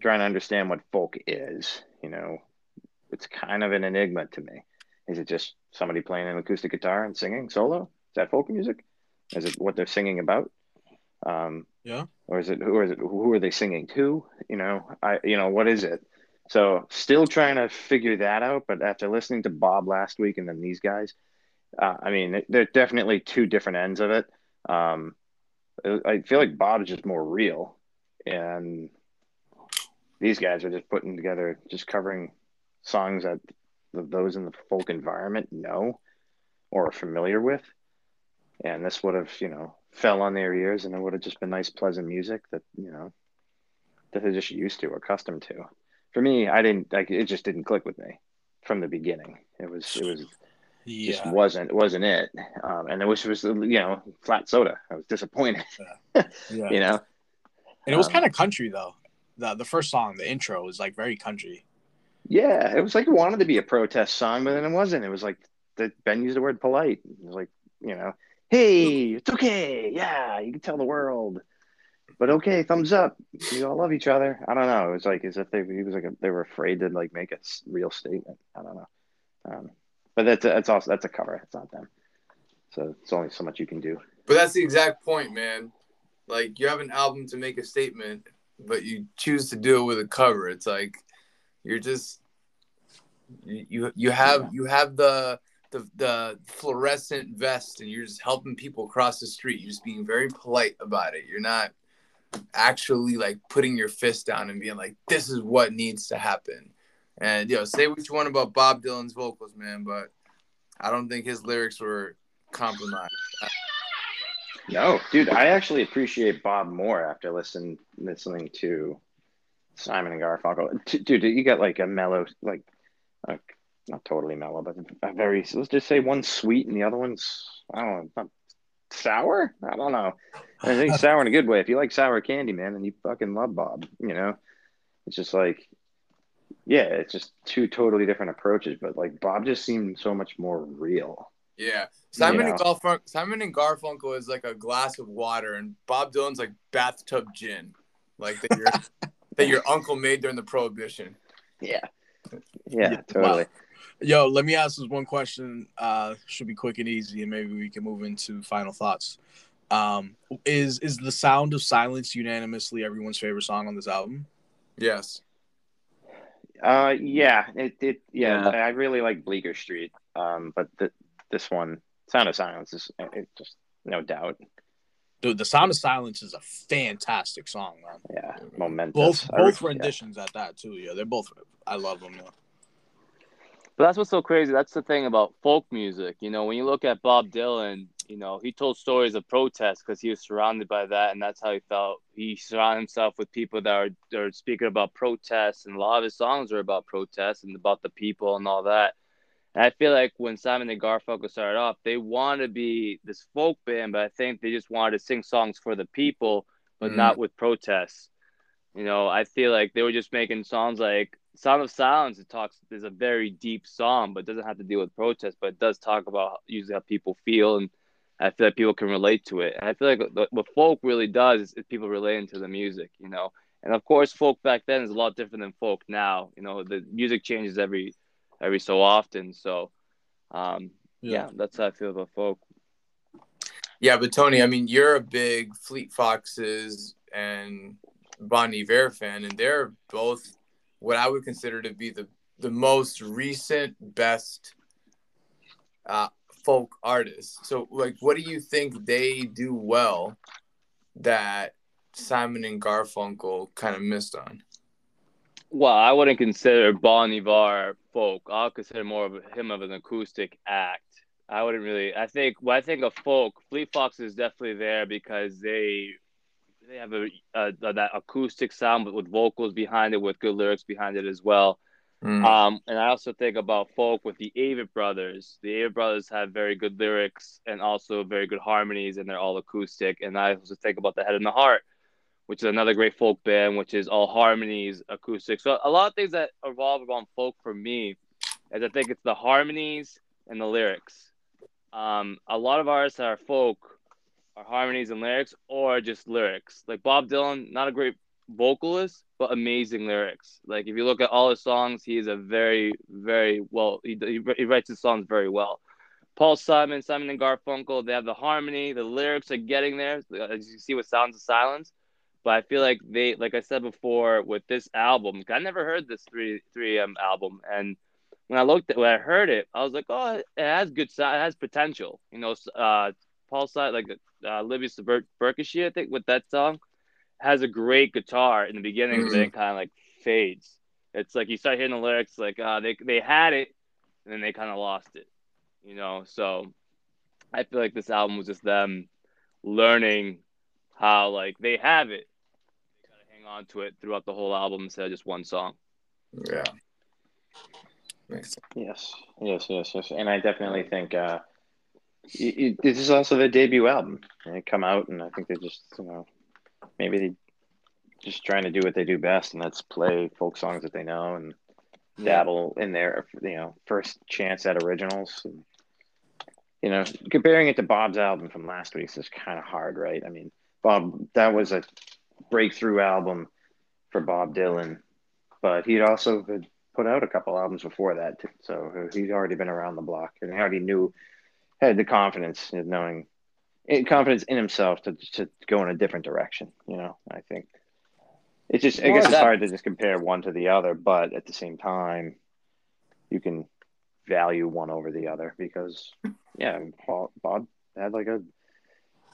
trying to understand what folk is, you know, it's kind of an enigma to me. Is it just somebody playing an acoustic guitar and singing solo? Is that folk music? Is it what they're singing about? Um, Yeah. Or is it who is it? Who are they singing to? You know, I you know what is it? So still trying to figure that out. But after listening to Bob last week and then these guys, uh, I mean, they're definitely two different ends of it. Um, I feel like Bob is just more real, and these guys are just putting together, just covering songs that those in the folk environment know or are familiar with, and this would have, you know, fell on their ears, and it would have just been nice, pleasant music that you know that they're just used to or accustomed to. For me, I didn't like it; just didn't click with me from the beginning. It was, it was Yeah. just wasn't wasn't it um, and it was was you know flat soda i was disappointed Yeah. <laughs> you know And it was Um, kind of country though. The the first song, the intro, was like very country. Yeah it was like it wanted to be a protest song but then it wasn't. It was like the ben used the word polite. It was like you know hey it's okay. Yeah you can tell the world. But okay thumbs up. You all love each other. I don't know. It was like as if they he was like a, they were afraid to like make a real statement. I don't know. Um, but that's that's also that's a cover. It's not them. So it's only so much you can do. But that's the exact point, man. Like you have an album to make a statement, but you choose to do it with a cover. It's like you're just you you, you have you have the the the fluorescent vest and you're just helping people cross the street. You're just being very polite about it. You're not actually like putting your fist down and being like, this is what needs to happen. And yo, say what you want about Bob Dylan's vocals, man, but I don't think his lyrics were compromised. No, dude, I actually appreciate Bob more after listen listening to Simon and Garfunkel. Dude, you got like a mellow, like, like not totally mellow, but a very let's just say one's sweet and the other one's I don't know, sour. I don't know. I think <laughs> sour in a good way. If you like sour candy, man, then you fucking love Bob. You know, it's just like, yeah, it's just two totally different approaches. But like Bob just seemed so much more real. Yeah. Simon and Yeah. Garfunkel Simon and Garfunkel is like a glass of water and Bob Dylan's like bathtub gin. Like that your <laughs> that your uncle made during the prohibition. Yeah, yeah, Yeah, totally. Yo, let me ask this one question. Uh, should be quick and easy, and maybe we can move into final thoughts. Um, is is the sound of silence unanimously everyone's favorite song on this album? Yes. Uh, yeah, it, it, yeah, Yeah. I really like Bleecker Street. Um, but the, this one, Sound of Silence, is it just no doubt. Dude, the Sound of Silence is a fantastic song, man. Yeah, momentous. Both I both re- yeah. renditions at that too. Yeah, they're both. I love them. Yeah. But that's what's so crazy. That's the thing about folk music. You know, when you look at Bob Dylan, you know, he told stories of protest because he was surrounded by that, and that's how he felt. He surrounded himself with people that are, that are speaking about protests, and a lot of his songs are about protests and about the people and all that. And I feel like when Simon and Garfunkel started off, they wanted to be this folk band, but I think they just wanted to sing songs for the people, but Mm. not with protests. You know, I feel like they were just making songs like Sound of Silence. It talks is a very deep song, but doesn't have to deal with protest, but it does talk about usually how people feel, and I feel like people can relate to it. And I feel like what- what folk really does is, is people relating to the music, you know. And of course, folk back then is a lot different than folk now. You know, the music changes every every so often. So, um, yeah. that's how I feel about folk. Yeah, but Tony, I mean, you're a big Fleet Foxes and Bon Iver fan, and they're both what I would consider to be the the most recent best uh, folk artists. So, like, what do you think they do well that Simon and Garfunkel kind of missed on? Well, I wouldn't consider Bon Iver folk. I'll consider more of him of an acoustic act. I wouldn't really. I think when I think of folk, Fleet Foxes is definitely there because they they have a, a, that acoustic sound, but with vocals behind it, with good lyrics behind it as well. Mm. Um, and I also think about folk with the Avett Brothers. The Avett Brothers have very good lyrics and also very good harmonies, and they're all acoustic. And I also think about the Head and the Heart, which is another great folk band, which is all harmonies, acoustic. So a lot of things that revolve around folk for me is I think it's the harmonies and the lyrics. Um, a lot of artists that are folk are harmonies and lyrics, or just lyrics. Like Bob Dylan, not a great vocalist, but amazing lyrics. Like if you look at all his songs, he is a very, very well. He, he, he writes his songs very well. Paul Simon, Simon and Garfunkel, they have the harmony, the lyrics are getting there, as you see with Sounds of Silence. But I feel like they, like I said before, with this album, I never heard this three three M album, and when I looked at when I heard it, I was like, oh, it has good sound, it has potential. You know, uh, Paul side like uh, Libby Berkshire, I think, with that song, has a great guitar in the beginning, but then it kind of like fades. It's like you start hearing the lyrics, like uh, they they had it, and then they kind of lost it. You know, so I feel like this album was just them learning how like they have it. They gotta on to it throughout the whole album instead of just one song. Yeah. Makes. Yes, yes, yes, yes. And I definitely think uh, it, it, this is also their debut album. And they come out, and I think they just, you know, maybe they just trying to do what they do best, and that's play folk songs that they know and dabble in their, you know, first chance at originals. And, you know, comparing it to Bob's album from last week is kind of hard, right? I mean, Bob, that was a breakthrough album for Bob Dylan, but he'd also had put out a couple albums before that, too. so he'd already been around the block and he already knew, had the confidence in knowing, eh, confidence in himself to to go in a different direction. You know, I think it's just, I Well, guess it's that- hard to just compare one to the other, but at the same time, you can value one over the other because, yeah, Paul, Bob had like a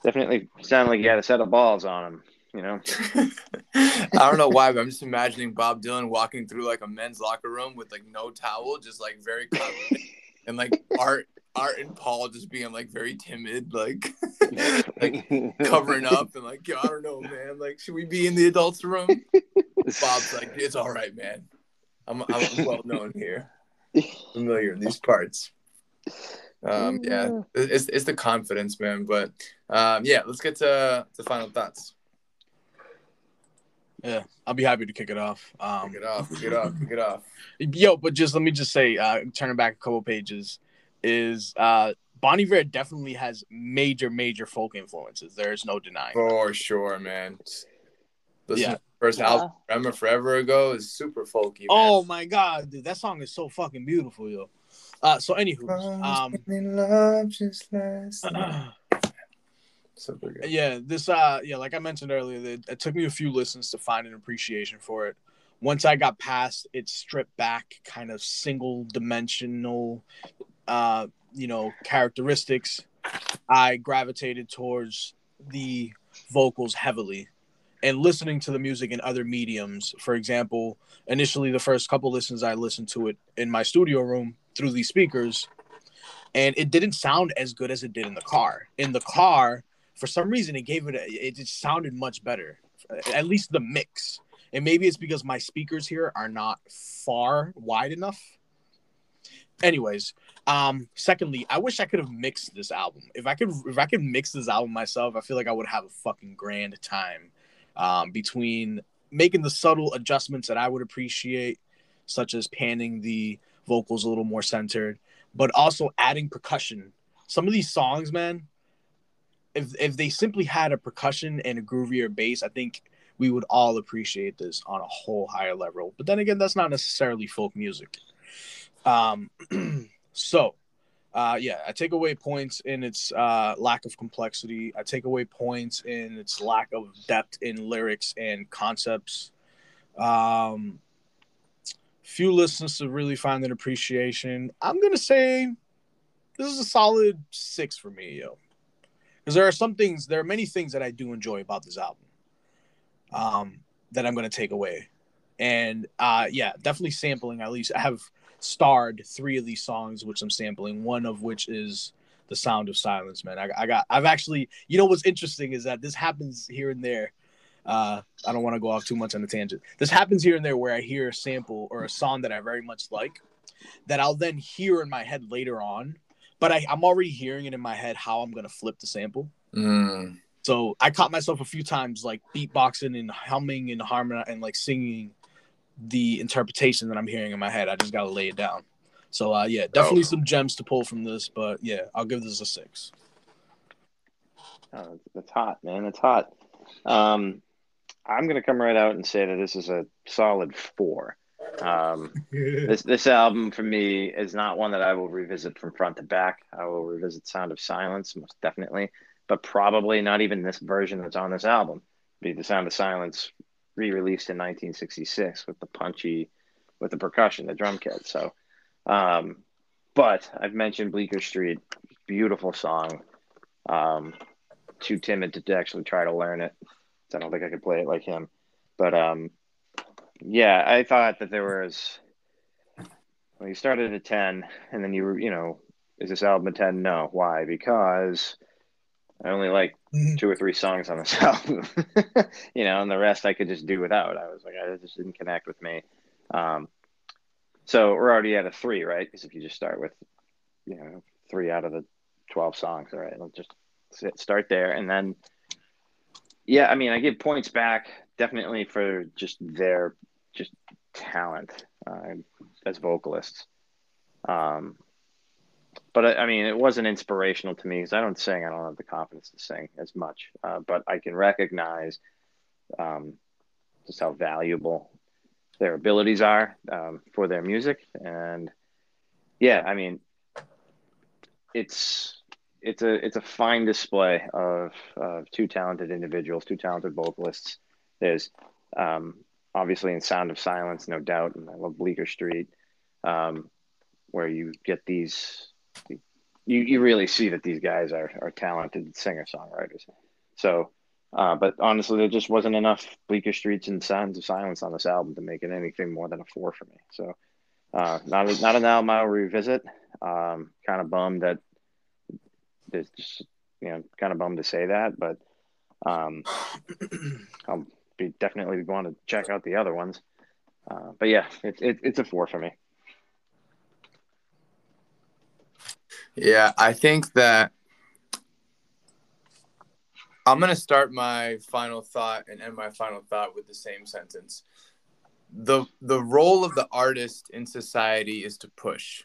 definitely sounded like he had a set of balls on him. You know, <laughs> I don't know why, but I'm just imagining Bob Dylan walking through like a men's locker room with like no towel, just like very <laughs> confident, and like Art, Art and Paul just being like very timid, like <laughs> like covering up and like, yo, I don't know, man. Like, should we be in the adults' room? Bob's like, it's all right, man. I'm I'm well known here, familiar in these parts. Um, yeah, it's it's the confidence, man. But um, yeah, let's get to to final thoughts. Yeah, I'll be happy to kick it off. Um, Kick it off, kick it off, kick it off. <laughs> Yo, but just let me just say, uh, turning back a couple pages, is uh, Bon Iver definitely has major, major folk influences. There's no denying. For sure, man. Listen Yeah. to first Yeah. album, For Emma, Forever Ago, is super folky. Man. Oh my god, dude, that song is so fucking beautiful, yo. Uh, so anywho, um, <clears throat> in love just last night. Super good. yeah, this uh, yeah, like I mentioned earlier, it, it took me a few listens to find an appreciation for it. Once I got past its stripped back, kind of single dimensional, uh, you know, characteristics, I gravitated towards the vocals heavily and listening to the music in other mediums. For example, initially the first couple listens I listened to it in my studio room through these speakers, and it didn't sound as good as it did in the car. In the car, for some reason, it gave it a, it just sounded much better. At least the mix. And maybe it's because my speakers here are not far wide enough. Anyways, um, secondly, I wish I could have mixed this album. If I could if I could mix this album myself, I feel like I would have a fucking grand time um, between making the subtle adjustments that I would appreciate, such as panning the vocals a little more centered, but also adding percussion. Some of these songs, man, if if they simply had a percussion and a groovier bass, I think we would all appreciate this on a whole higher level. But then again, that's not necessarily folk music. Um, <clears throat> so uh, yeah, I take away points in its uh, lack of complexity. I take away points in its lack of depth in lyrics and concepts. Um, few listeners to really find an appreciation. I'm gonna say this is a solid six for me, yo. Because there are some things, there are many things that I do enjoy about this album. Um, that I'm gonna take away, and uh, yeah, definitely sampling. At least I have starred three of these songs, which I'm sampling. One of which is "The Sound of Silence." Man, I, I got. I've actually. You know what's interesting is that this happens here and there. Uh, I don't want to go off too much on a tangent. This happens here and there where I hear a sample or a song that I very much like, that I'll then hear in my head later on, but I, I'm already hearing it in my head how I'm gonna flip the sample. Mm. So I caught myself a few times like beatboxing and humming and harmony and like singing the interpretation that I'm hearing in my head. I just gotta lay it down. So uh, yeah, definitely oh. some gems to pull from this, but yeah, I'll give this a six. Oh, it's hot, man. It's hot. Um, I'm gonna come right out and say that this is a solid four. Um, this this album for me is not one that I will revisit from front to back. I will revisit Sound of Silence most definitely, but probably not even this version that's on this album. Be the Sound of Silence re-released in 1966 with the punchy, with the percussion, the drum kit. So, um, but I've mentioned Bleecker Street, beautiful song. Um, too timid to actually try to learn it. So I don't think I could play it like him. But um, yeah, I thought that there was. Well, you started at ten, and then you were, you know, is this album a ten? No. Why? Because I only like mm-hmm. two or three songs on this <laughs> album, you know, and the rest I could just do without. I was like, I just didn't connect with me. Um, so we're already at a three, right? Because if you just start with, you know, three out of the 12 songs, all right, let's just start there. And then, yeah, I mean, I give points back definitely for just their just talent uh, as vocalists. Um, but I, I, mean, it wasn't inspirational to me because I don't sing. I don't have the confidence to sing as much, uh, but I can recognize um, just how valuable their abilities are um, for their music. And yeah, I mean, it's it's a it's a fine display of two talented individuals, two talented vocalists. There's um, obviously in Sound of Silence, no doubt, and I love Bleecker Street, um, where you get these you, you really see that these guys are, are talented singer songwriters. So, uh, but honestly, there just wasn't enough Bleecker Streets and Sounds of Silence on this album to make it anything more than a four for me. So, uh, not a, not an album I'll revisit. Um, kind of bummed that there's just you know kind of bummed to say that, but um, <clears throat> I'll be definitely want to check out the other ones. Uh, but yeah, it's it, it's a four for me. Yeah, I think that I'm going to start my final thought and end my final thought with the same sentence. The the role of the artist in society is to push.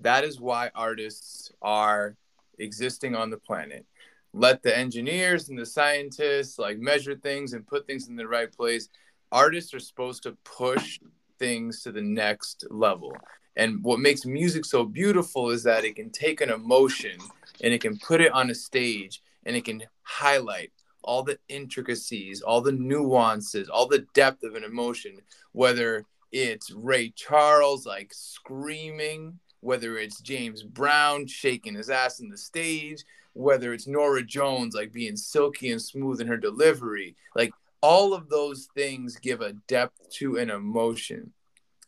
That is why artists are existing on the planet. Let the engineers and the scientists like measure things and put things in the right place. Artists are supposed to push things to the next level. And what makes music so beautiful is that it can take an emotion and it can put it on a stage and it can highlight all the intricacies, all the nuances, all the depth of an emotion, whether it's Ray Charles like screaming, whether it's James Brown shaking his ass in the stage, whether it's Norah Jones like being silky and smooth in her delivery, like all of those things give a depth to an emotion.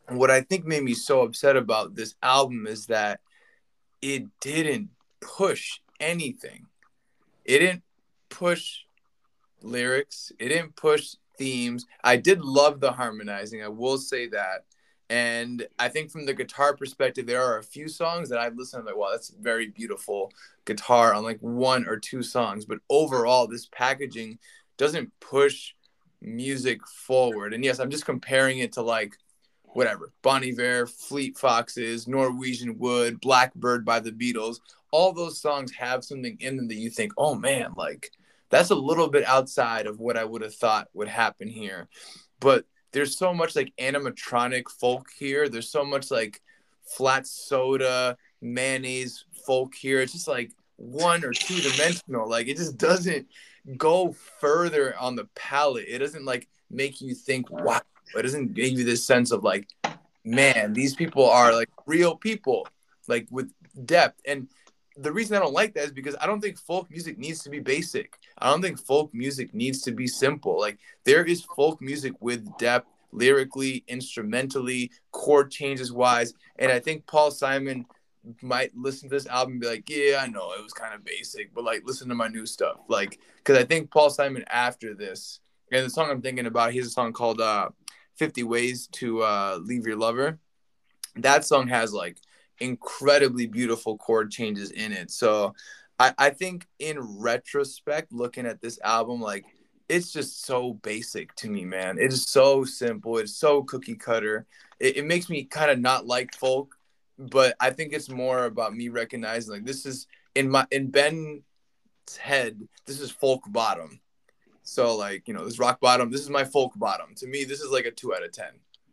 And what I think made me so upset about this album is that it didn't push anything. It didn't push lyrics, it didn't push themes. I did love the harmonizing, I will say that. And I think from the guitar perspective, there are a few songs that I've listened to, like, wow, that's very beautiful guitar on like one or two songs. But overall, this packaging doesn't push music forward. And yes, I'm just comparing it to like whatever Bon Iver, Fleet Foxes, Norwegian Wood, Blackbird by the Beatles. All those songs have something in them that you think, oh man, like that's a little bit outside of what I would have thought would happen here. But there's so much like animatronic folk here. There's so much like flat soda, mayonnaise folk here. It's just like one or two dimensional. Like it just doesn't go further on the palette. It doesn't like make you think, wow. It doesn't give you this sense of like, man, these people are like real people, like with depth. And the reason I don't like that is because I don't think folk music needs to be basic. I don't think folk music needs to be simple. Like there is folk music with depth, lyrically, instrumentally, chord changes wise. And I think Paul Simon might listen to this album and be like, yeah, I know it was kind of basic, but like listen to my new stuff. Like, because I think Paul Simon after this, and the song I'm thinking about, he has a song called uh, 50 Ways to uh, Leave Your Lover. That song has like incredibly beautiful chord changes in it. So I, I think in retrospect, looking at this album, like it's just so basic to me, man. It is so simple. It's so cookie cutter. It, it makes me kind of not like folk but I think it's more about me recognizing like this is in my in Ben's head, this is folk bottom. So like, you know, this rock bottom, this is my folk bottom. To me, this is like a two out of ten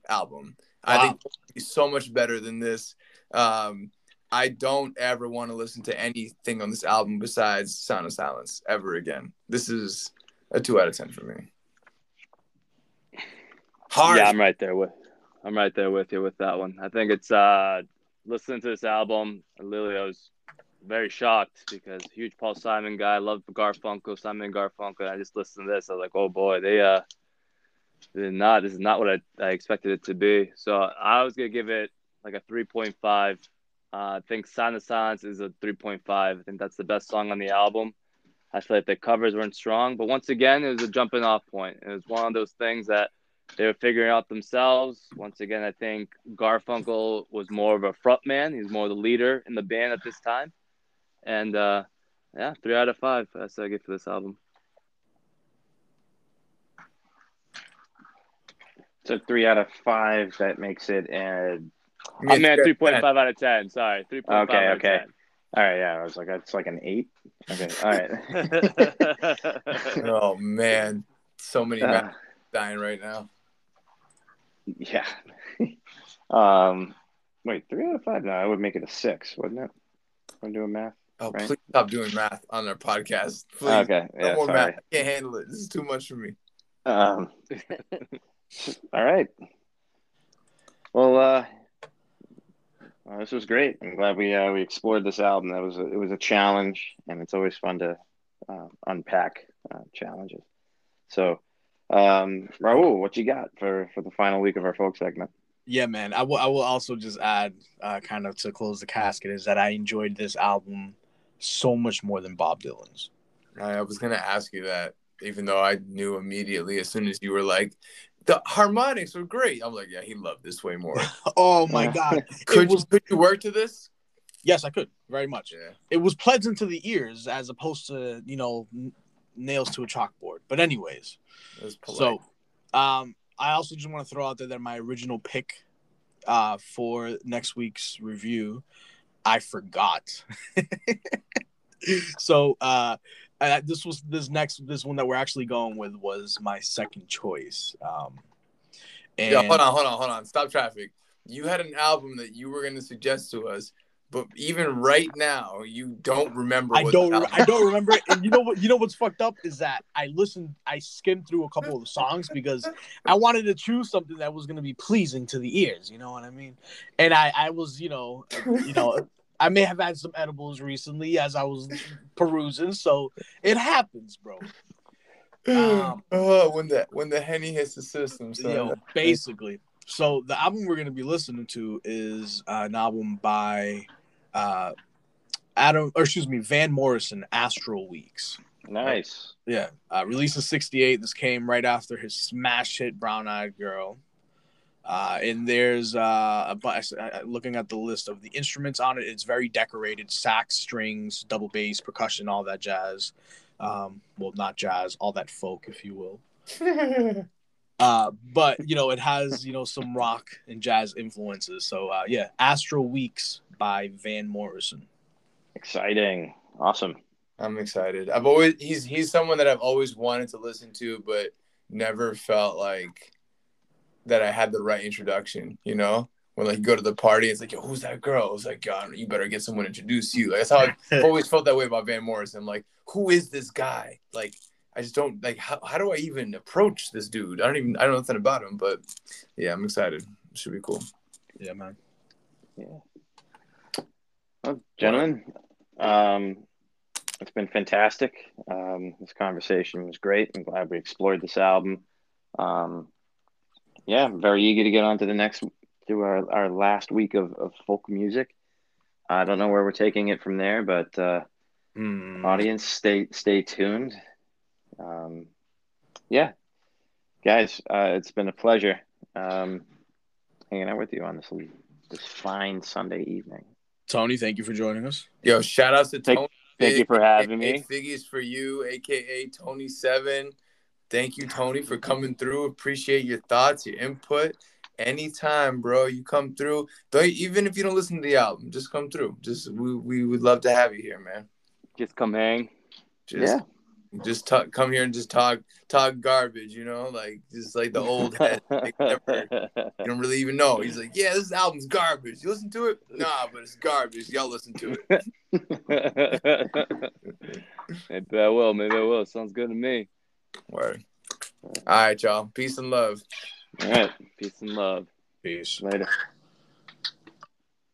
album. Wow. I think so much better than this. Um, I don't ever want to listen to anything on this album besides Sound of Silence ever again. This is a two out of ten for me. Hard. Yeah, I'm right there with I'm right there with you with that one. I think it's uh listening to this album, literally I was very shocked because huge Paul Simon guy, love Garfunkel, Simon Garfunkel. I just listened to this, I was like, oh boy, they uh, they did not. This is not what I, I expected it to be. So I was gonna give it like a three point five. Uh, I think Sound of Silence is a 3.5. I think that's the best song on the album. I feel like the covers weren't strong, but once again, it was a jumping off point. It was one of those things that they were figuring out themselves. Once again, I think Garfunkel was more of a front man. He's more the leader in the band at this time. And uh, yeah, three out of five. That's what I get for this album. So three out of five. That makes it. Uh, I meant three point five out of ten. Sorry, three point five. Okay, okay. All right, yeah, I was like, it's like an eight. Okay, all right. <laughs> <laughs> oh man, so many uh, dying right now. Yeah. <laughs> um, wait, three out of five? No, I would make it a six, wouldn't it? I'm doing math. Oh, right? please stop doing math on our podcast. Please. Okay. No yeah, more sorry. math. I can't handle it. This is too much for me. Um, all right. Well, uh, well, this was great. I'm glad we uh, we explored this album. That was a, it was a challenge, and it's always fun to uh, unpack uh, challenges. So um, Raul, what you got for for the final week of our folk segment? Yeah, man. I will. I will also just add, uh, kind of to close the casket, is that I enjoyed this album so much more than Bob Dylan's. I was gonna ask you that, even though I knew immediately as soon as you were like, the harmonics were great. I'm like, yeah, he loved this way more. <laughs> oh my god! <laughs> could was, you could you work to this? Yes, I could very much. Yeah. It was pleasant to the ears as opposed to you know nails to a chalkboard. But anyways, so um, I also just want to throw out there that my original pick uh, for next week's review, I forgot. <laughs> so uh, this was this next this one that we're actually going with was my second choice. Um, and... Yeah, hold on, hold on, hold on. Stop traffic. You had an album that you were going to suggest to us but even right now, you don't remember. I don't. I don't remember it. And you know what? You know what's fucked up is that I listened. I skimmed through a couple of the songs because I wanted to choose something that was going to be pleasing to the ears. You know what I mean? And I, I was, you know, you know, I may have had some edibles recently as I was perusing, so it happens, bro. <sighs> Um, oh, when the when the henny hits the system, son. Yo, basically. So the album we're gonna be listening to is uh, an album by uh, Adam, or excuse me, Van Morrison, Astral Weeks. Nice. Yeah, uh, released in '68. This came right after his smash hit "Brown Eyed Girl." Uh, and there's uh, a bunch, uh, looking at the list of the instruments on it. It's very decorated: sax, strings, double bass, percussion, all that jazz. Um, well, not jazz, all that folk, if you will. <laughs> uh, but you know, it has you know some rock and jazz influences. So uh, yeah, Astral Weeks by Van Morrison. Exciting. Awesome. I'm excited. I've always he's he's someone that I've always wanted to listen to, but never felt like that I had the right introduction. You know, when like you go to the party, it's like, yo, who's that girl? It's like, God, you better get someone to introduce you. Like, that's how I've <laughs> always felt that way about Van Morrison. Like, who is this guy? Like, I just don't like how how do I even approach this dude? I don't even I don't know nothing about him, but yeah, I'm excited. It should be cool. Yeah, man. Yeah. Well, gentlemen, um, it's been fantastic. Um, this conversation was great. I'm glad we explored this album. Um, yeah, I'm very eager to get on to the next, to our, our last week of, of folk music. I don't know where we're taking it from there, but uh, Mm. audience, stay stay tuned. Um, yeah, guys, uh, it's been a pleasure um, hanging out with you on this this fine Sunday evening. Tony, thank you for joining us. Yo, shout outs to Thank- Tony. Thank you for having aka me. Figgies for you, aka Tony Seven. Thank you, Tony, for coming through. Appreciate your thoughts, your input. Anytime, bro, you come through. Don't even if you don't listen to the album, just come through. Just we, we would love to have you here, man. Just come hang. Just yeah. just talk, come here and just talk talk garbage, you know, like just like the old head. <laughs> Like, never, you don't really even know. He's like, yeah, this album's garbage. You listen to it? Nah, but it's garbage. Y'all listen to it. <laughs> Maybe I will. Maybe I will. Sounds good to me. Word. All right, y'all. Peace and love. All right. Peace and love. Peace. Later.